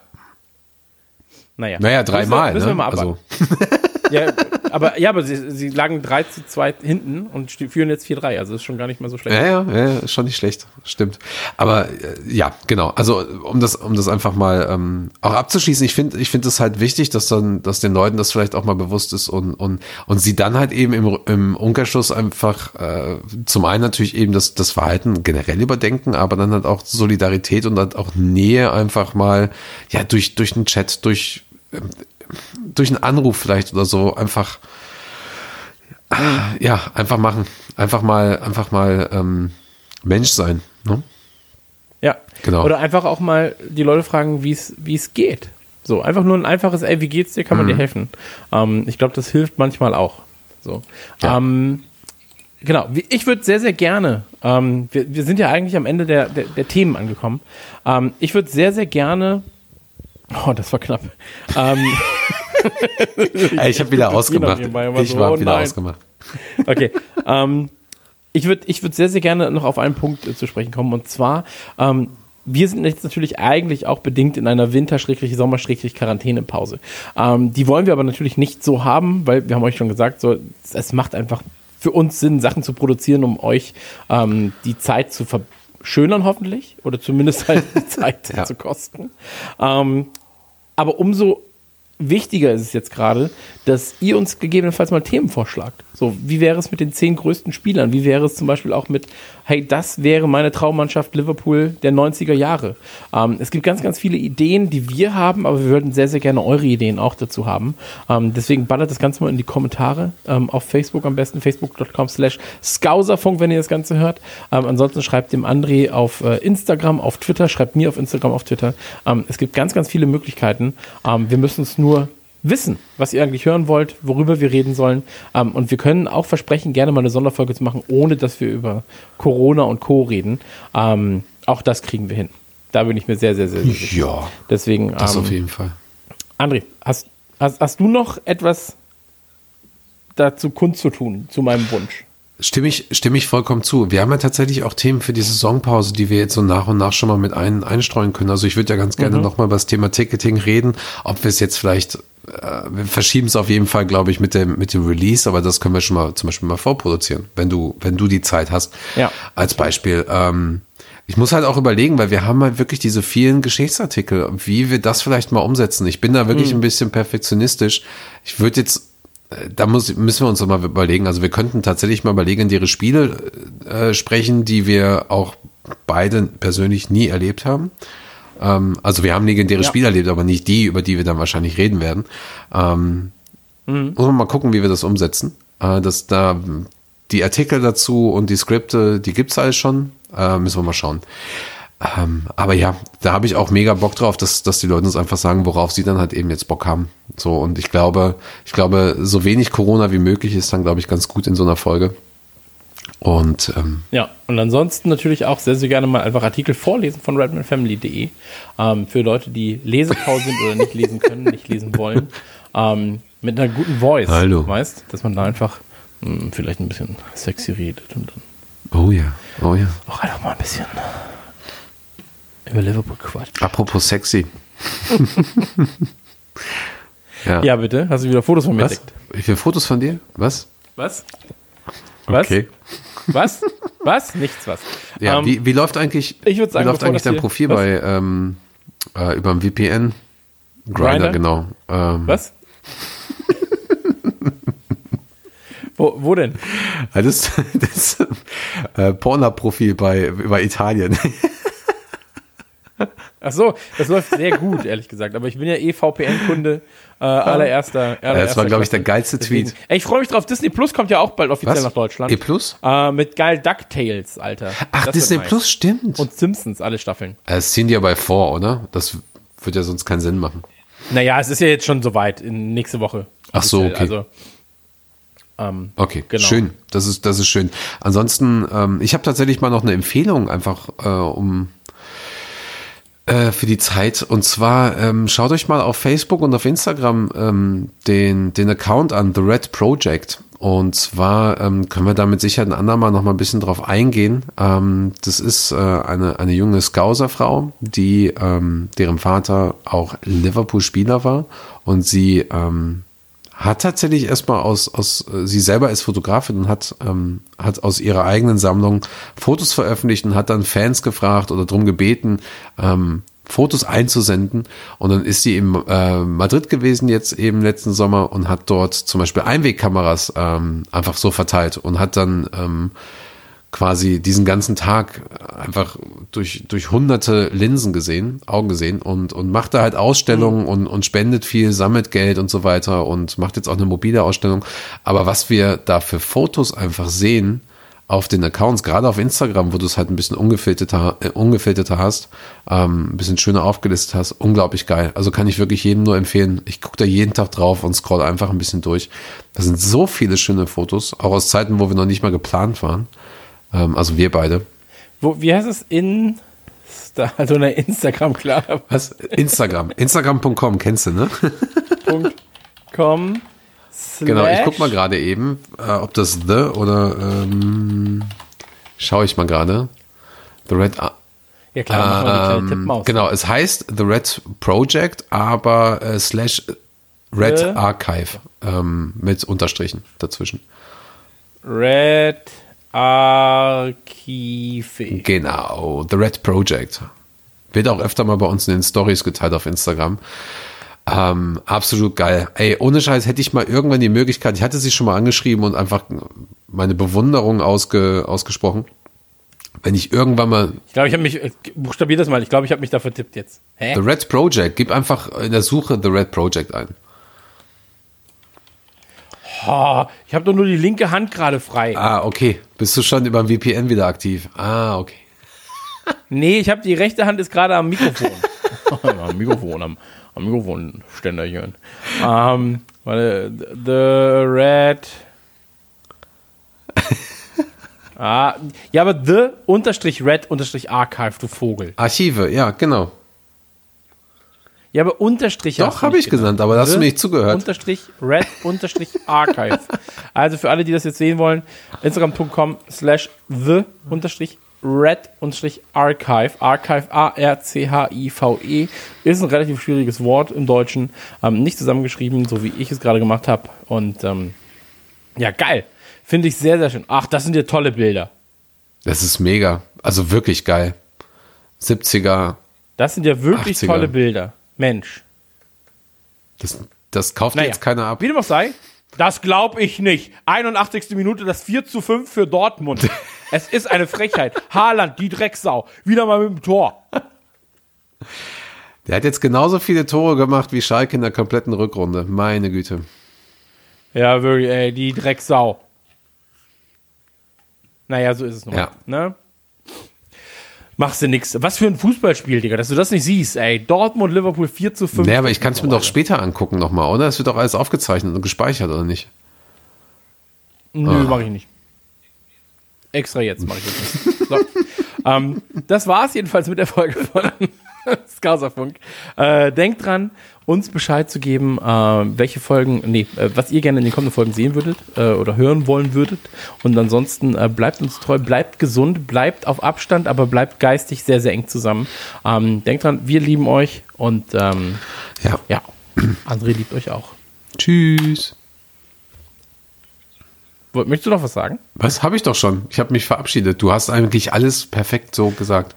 Naja, Naja, dreimal, Müssen wir, müssen wir ne? mal Also, abwarten. *laughs* Ja, aber, ja, aber sie, sie lagen 3 zu 2 hinten und führen jetzt 4-3. Also ist schon gar nicht mal so schlecht. ja, ja, ja, ist schon nicht schlecht, stimmt. Aber äh, ja, genau. Also um das, um das einfach mal ähm, auch abzuschließen, ich finde, ich finde es halt wichtig, dass dann, dass den Leuten das vielleicht auch mal bewusst ist und und und sie dann halt eben im, im Umkehrschluss einfach äh, zum einen natürlich eben das das Verhalten generell überdenken, aber dann halt auch Solidarität und dann auch Nähe einfach mal ja durch durch einen Chat, durch ähm, durch einen Anruf vielleicht oder so einfach ja, einfach machen. Einfach mal, einfach mal ähm, Mensch sein. Ne? Ja, Genau. Oder einfach auch mal die Leute fragen, wie es wie es geht. So, einfach nur ein einfaches, ey, wie geht's dir, kann Mhm. man dir helfen. Ähm, ich glaube, das hilft manchmal auch. So. Ja. Ähm, genau, ich würde sehr, sehr gerne, ähm, wir, wir sind ja eigentlich am Ende der, der, der Themen angekommen. Ähm, ich würde sehr, sehr gerne, oh, das war knapp. *laughs* Ich habe wieder ausgemacht. Ich so, war oh wieder ausgemacht. Okay. ähm, ich würde ich würd sehr, sehr gerne noch auf einen Punkt äh, zu sprechen kommen. Und zwar, ähm, wir sind jetzt natürlich eigentlich auch bedingt in einer Winter-Sommer-Quarantänepause. Ähm, die wollen wir aber natürlich nicht so haben, weil wir haben euch schon gesagt, so, es macht einfach für uns Sinn, Sachen zu produzieren, um euch ähm, die Zeit zu verschönern, hoffentlich. Oder zumindest halt die *laughs* Zeit Ja. zu kosten. Ähm, aber umso wichtiger ist es jetzt gerade, dass ihr uns gegebenenfalls mal Themen vorschlagt. So, wie wäre es mit den zehn größten Spielern? Wie wäre es zum Beispiel auch mit, hey, das wäre meine Traummannschaft Liverpool der 90er Jahre? Ähm, es gibt ganz, ganz viele Ideen, die wir haben, aber wir würden sehr, sehr gerne eure Ideen auch dazu haben. Ähm, deswegen ballert das Ganze mal in die Kommentare ähm, auf Facebook am besten, facebook.com slash Skauserfunk, wenn ihr das Ganze hört. Ähm, ansonsten schreibt dem André auf äh, Instagram, auf Twitter, schreibt mir auf Instagram, auf Twitter. Ähm, es gibt ganz, ganz viele Möglichkeiten. Ähm, wir müssen es nur wissen, was ihr eigentlich hören wollt, worüber wir reden sollen. Ähm, und wir können auch versprechen, gerne mal eine Sonderfolge zu machen, ohne dass wir über Corona und Co. reden. Ähm, auch das kriegen wir hin. Da bin ich mir sehr, sehr, sehr, sehr sicher. Ja, Deswegen, das ähm, auf jeden Fall. André, hast, hast, hast du noch etwas dazu kundzutun, zu meinem Wunsch? Stimme ich, stimme ich vollkommen zu. Wir haben ja tatsächlich auch Themen für die Saisonpause, die wir jetzt so nach und nach schon mal mit ein, einstreuen können. Also ich würde ja ganz gerne Mhm. noch mal über das Thema Ticketing reden. Ob wir es jetzt vielleicht, äh, wir verschieben es auf jeden Fall, glaube ich, mit dem, mit dem Release, aber das können wir schon mal zum Beispiel mal vorproduzieren, wenn du, wenn du die Zeit hast. Ja. Als Beispiel. Ähm, ich muss halt auch überlegen, weil wir haben halt wirklich diese vielen Geschichtsartikel, wie wir das vielleicht mal umsetzen. Ich bin da wirklich Mhm. ein bisschen perfektionistisch. Ich würde jetzt da muss, müssen wir uns doch mal überlegen. Also wir könnten tatsächlich mal über legendäre Spiele äh, sprechen, die wir auch beide persönlich nie erlebt haben. Ähm, also wir haben legendäre Ja. Spiele erlebt, aber nicht die, über die wir dann wahrscheinlich reden werden. Ähm, Mhm. Muss man mal gucken, wie wir das umsetzen. Äh, dass da die Artikel dazu und die Skripte, die gibt's alles schon. Äh, müssen wir mal schauen. Ähm, aber ja, da habe ich auch mega Bock drauf, dass, dass die Leute uns einfach sagen, worauf sie dann halt eben jetzt Bock haben. So, und ich glaube, ich glaube, so wenig Corona wie möglich ist dann, glaube ich, ganz gut in so einer Folge. Und ähm, Ja, und ansonsten natürlich auch sehr, sehr gerne mal einfach Artikel vorlesen von redmanfamily.de ähm, für Leute, die lesefaul sind oder nicht lesen können, nicht lesen wollen. Ähm, mit einer guten Voice, Hallo. weißt, dass man da einfach mh, vielleicht ein bisschen sexy redet und dann oh ja, oh ja. auch einfach mal ein bisschen über Liverpool quatscht. Apropos sexy. *laughs* ja. Ja, bitte, hast du wieder Fotos von mir Was? entdeckt? Wie viele Fotos von dir? Was? Was? Was? Okay. Was? Was? Nichts was. Ja, Ähm, wie, wie läuft eigentlich, ich sagen, wie läuft eigentlich dein Profil was? bei ähm, äh, über dem VPN? Grinder, genau. Ähm, Was? *laughs* wo, wo denn? Das, *laughs* das äh, Pornhub-Profil bei über Italien. Ach so, das läuft sehr gut, ehrlich gesagt. Aber ich bin ja eh VPN-Kunde äh, allererster, allererster. das war, glaube ich, der geilste Deswegen- Tweet. Ey, ich freue mich drauf. Disney Plus kommt ja auch bald offiziell nach Deutschland. E Plus? Äh, mit geil DuckTales, Alter. Ach, Das Disney. Plus, stimmt. Und Simpsons, alle Staffeln. das ziehen die aber vor, oder? Das wird ja sonst keinen Sinn machen. Naja, es ist ja jetzt schon soweit, in nächste Woche. Ach so, okay. Also, ähm, Okay, Genau. schön. Das ist, das ist schön. Ansonsten, ähm, ich habe tatsächlich mal noch eine Empfehlung, einfach äh, um äh, für die Zeit. Und zwar ähm, schaut euch mal auf Facebook und auf Instagram ähm, den, den Account an, The Red Project. Und zwar ähm, können wir da mit Sicherheit ein andermal noch mal ein bisschen drauf eingehen. Ähm, das ist äh, eine, eine junge Scouser-Frau, die ähm, deren Vater auch Liverpool-Spieler war und sie ähm, hat tatsächlich erstmal aus, aus, sie selber ist Fotografin und hat, ähm, hat aus ihrer eigenen Sammlung Fotos veröffentlicht und hat dann Fans gefragt oder drum gebeten, ähm, Fotos einzusenden. Und dann ist sie in äh, Madrid gewesen jetzt eben letzten Sommer und hat dort zum Beispiel Einwegkameras ähm, einfach so verteilt und hat dann ähm, quasi diesen ganzen Tag einfach durch, durch hunderte Linsen gesehen, Augen gesehen und, und macht da halt Ausstellungen mhm. und, und spendet viel, sammelt Geld und so weiter und macht jetzt auch eine mobile Ausstellung. Aber was wir da für Fotos einfach sehen auf den Accounts, gerade auf Instagram, wo du es halt ein bisschen ungefilterter, äh, ungefilterter hast, ähm, ein bisschen schöner aufgelistet hast, unglaublich geil. Also kann ich wirklich jedem nur empfehlen. Ich gucke da jeden Tag drauf und scroll einfach ein bisschen durch. Da sind so viele schöne Fotos, auch aus Zeiten, wo wir noch nicht mal geplant waren. Ähm, also wir beide. Wo, wie heißt es in also eine Instagram, klar. Was? Instagram. Instagram.com, kennst du, ne? .com Genau, ich guck mal gerade eben, äh, ob das The oder ähm, schaue ich mal gerade. The Red ja klar, ähm, Tippmaus. Genau, es heißt The Red Project, aber äh, slash Red The- Archive ähm, mit Unterstrichen dazwischen. Red Archive. Genau, The Red Project. Wird auch öfter mal bei uns in den Stories geteilt auf Instagram. Ähm, absolut geil. Ey, ohne Scheiß hätte ich mal irgendwann die Möglichkeit, ich hatte sie schon mal angeschrieben und einfach meine Bewunderung ausge, ausgesprochen. Wenn ich irgendwann mal Ich glaube, ich habe mich, äh, buchstabier das mal, ich glaube, ich habe mich da vertippt jetzt. Hä? The Red Project, gib einfach in der Suche The Red Project ein. Oh, ich habe doch nur die linke Hand gerade frei. Ah, okay. Bist du schon über ein VPN wieder aktiv? Ah, okay. *laughs* Nee, ich habe die rechte Hand ist gerade am Mikrofon. *laughs* am Mikrofon, am, am Mikrofonständerchen. Ähm, warte, The Red. *laughs* ah, ja, aber The unterstrich Red unterstrich Archive, du Vogel. Archive, ja, genau. Ja, aber Unterstrich Doch, du habe ich genannt, aber da hast du The mir nicht zugehört. Unterstrich Red Unterstrich Archive. *laughs* also für alle, die das jetzt sehen wollen, Instagram.com slash the Unterstrich Red Unterstrich Archive. Archive A-R-C-H-I-V-E ist ein relativ schwieriges Wort im Deutschen. Ähm, nicht zusammengeschrieben, so wie ich es gerade gemacht habe. Und ähm, ja, geil. Finde ich sehr, sehr schön. Ach, das sind ja tolle Bilder. Das ist mega. Also wirklich geil. 70er. Das sind ja wirklich 80er. tolle Bilder. Mensch. Das, das kauft Naja, jetzt keiner ab. Wie dem auch sei, das glaube ich nicht. 81. Minute, das 4 zu 5 für Dortmund. *laughs* es ist eine Frechheit. Haaland, die Drecksau, wieder mal mit dem Tor. Der hat jetzt genauso viele Tore gemacht wie Schalke in der kompletten Rückrunde. Meine Güte. Ja, wirklich, ey, die Drecksau. Naja, so ist es nun. Ja. Ne? Machst du nix. Was für ein Fußballspiel, Digga, dass du das nicht siehst, ey. Dortmund, Liverpool 4 zu 5. Nee, aber ich kann es mir doch später angucken nochmal, oder? Es wird doch alles aufgezeichnet und gespeichert, oder nicht? Nö, Ah. mach ich nicht. Extra jetzt mache ich das nicht. So. *laughs* ähm, das war's jedenfalls mit der Folge von *laughs* Skauserfunk. Äh, denkt dran, uns Bescheid zu geben, äh, welche Folgen, nee, äh, was ihr gerne in den kommenden Folgen sehen würdet äh, oder hören wollen würdet. Und ansonsten äh, bleibt uns treu, bleibt gesund, bleibt auf Abstand, aber bleibt geistig sehr, sehr eng zusammen. Ähm, denkt dran, wir lieben euch und ähm, Ja. ja, *clears throat* André liebt euch auch. Tschüss. Möchtest du noch was sagen? Was habe ich doch schon? Ich habe mich verabschiedet. Du hast eigentlich alles perfekt so gesagt.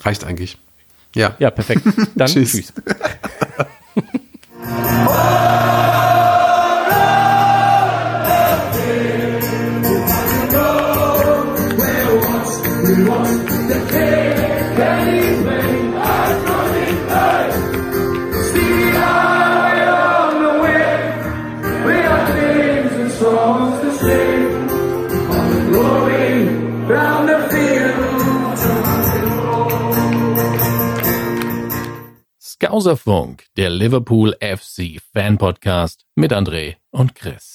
Reicht eigentlich. Ja. Ja, perfekt. *laughs* Dann Tschüss. tschüss. *laughs* Skauserfunk, der Liverpool FC Fan Podcast mit André und Chris.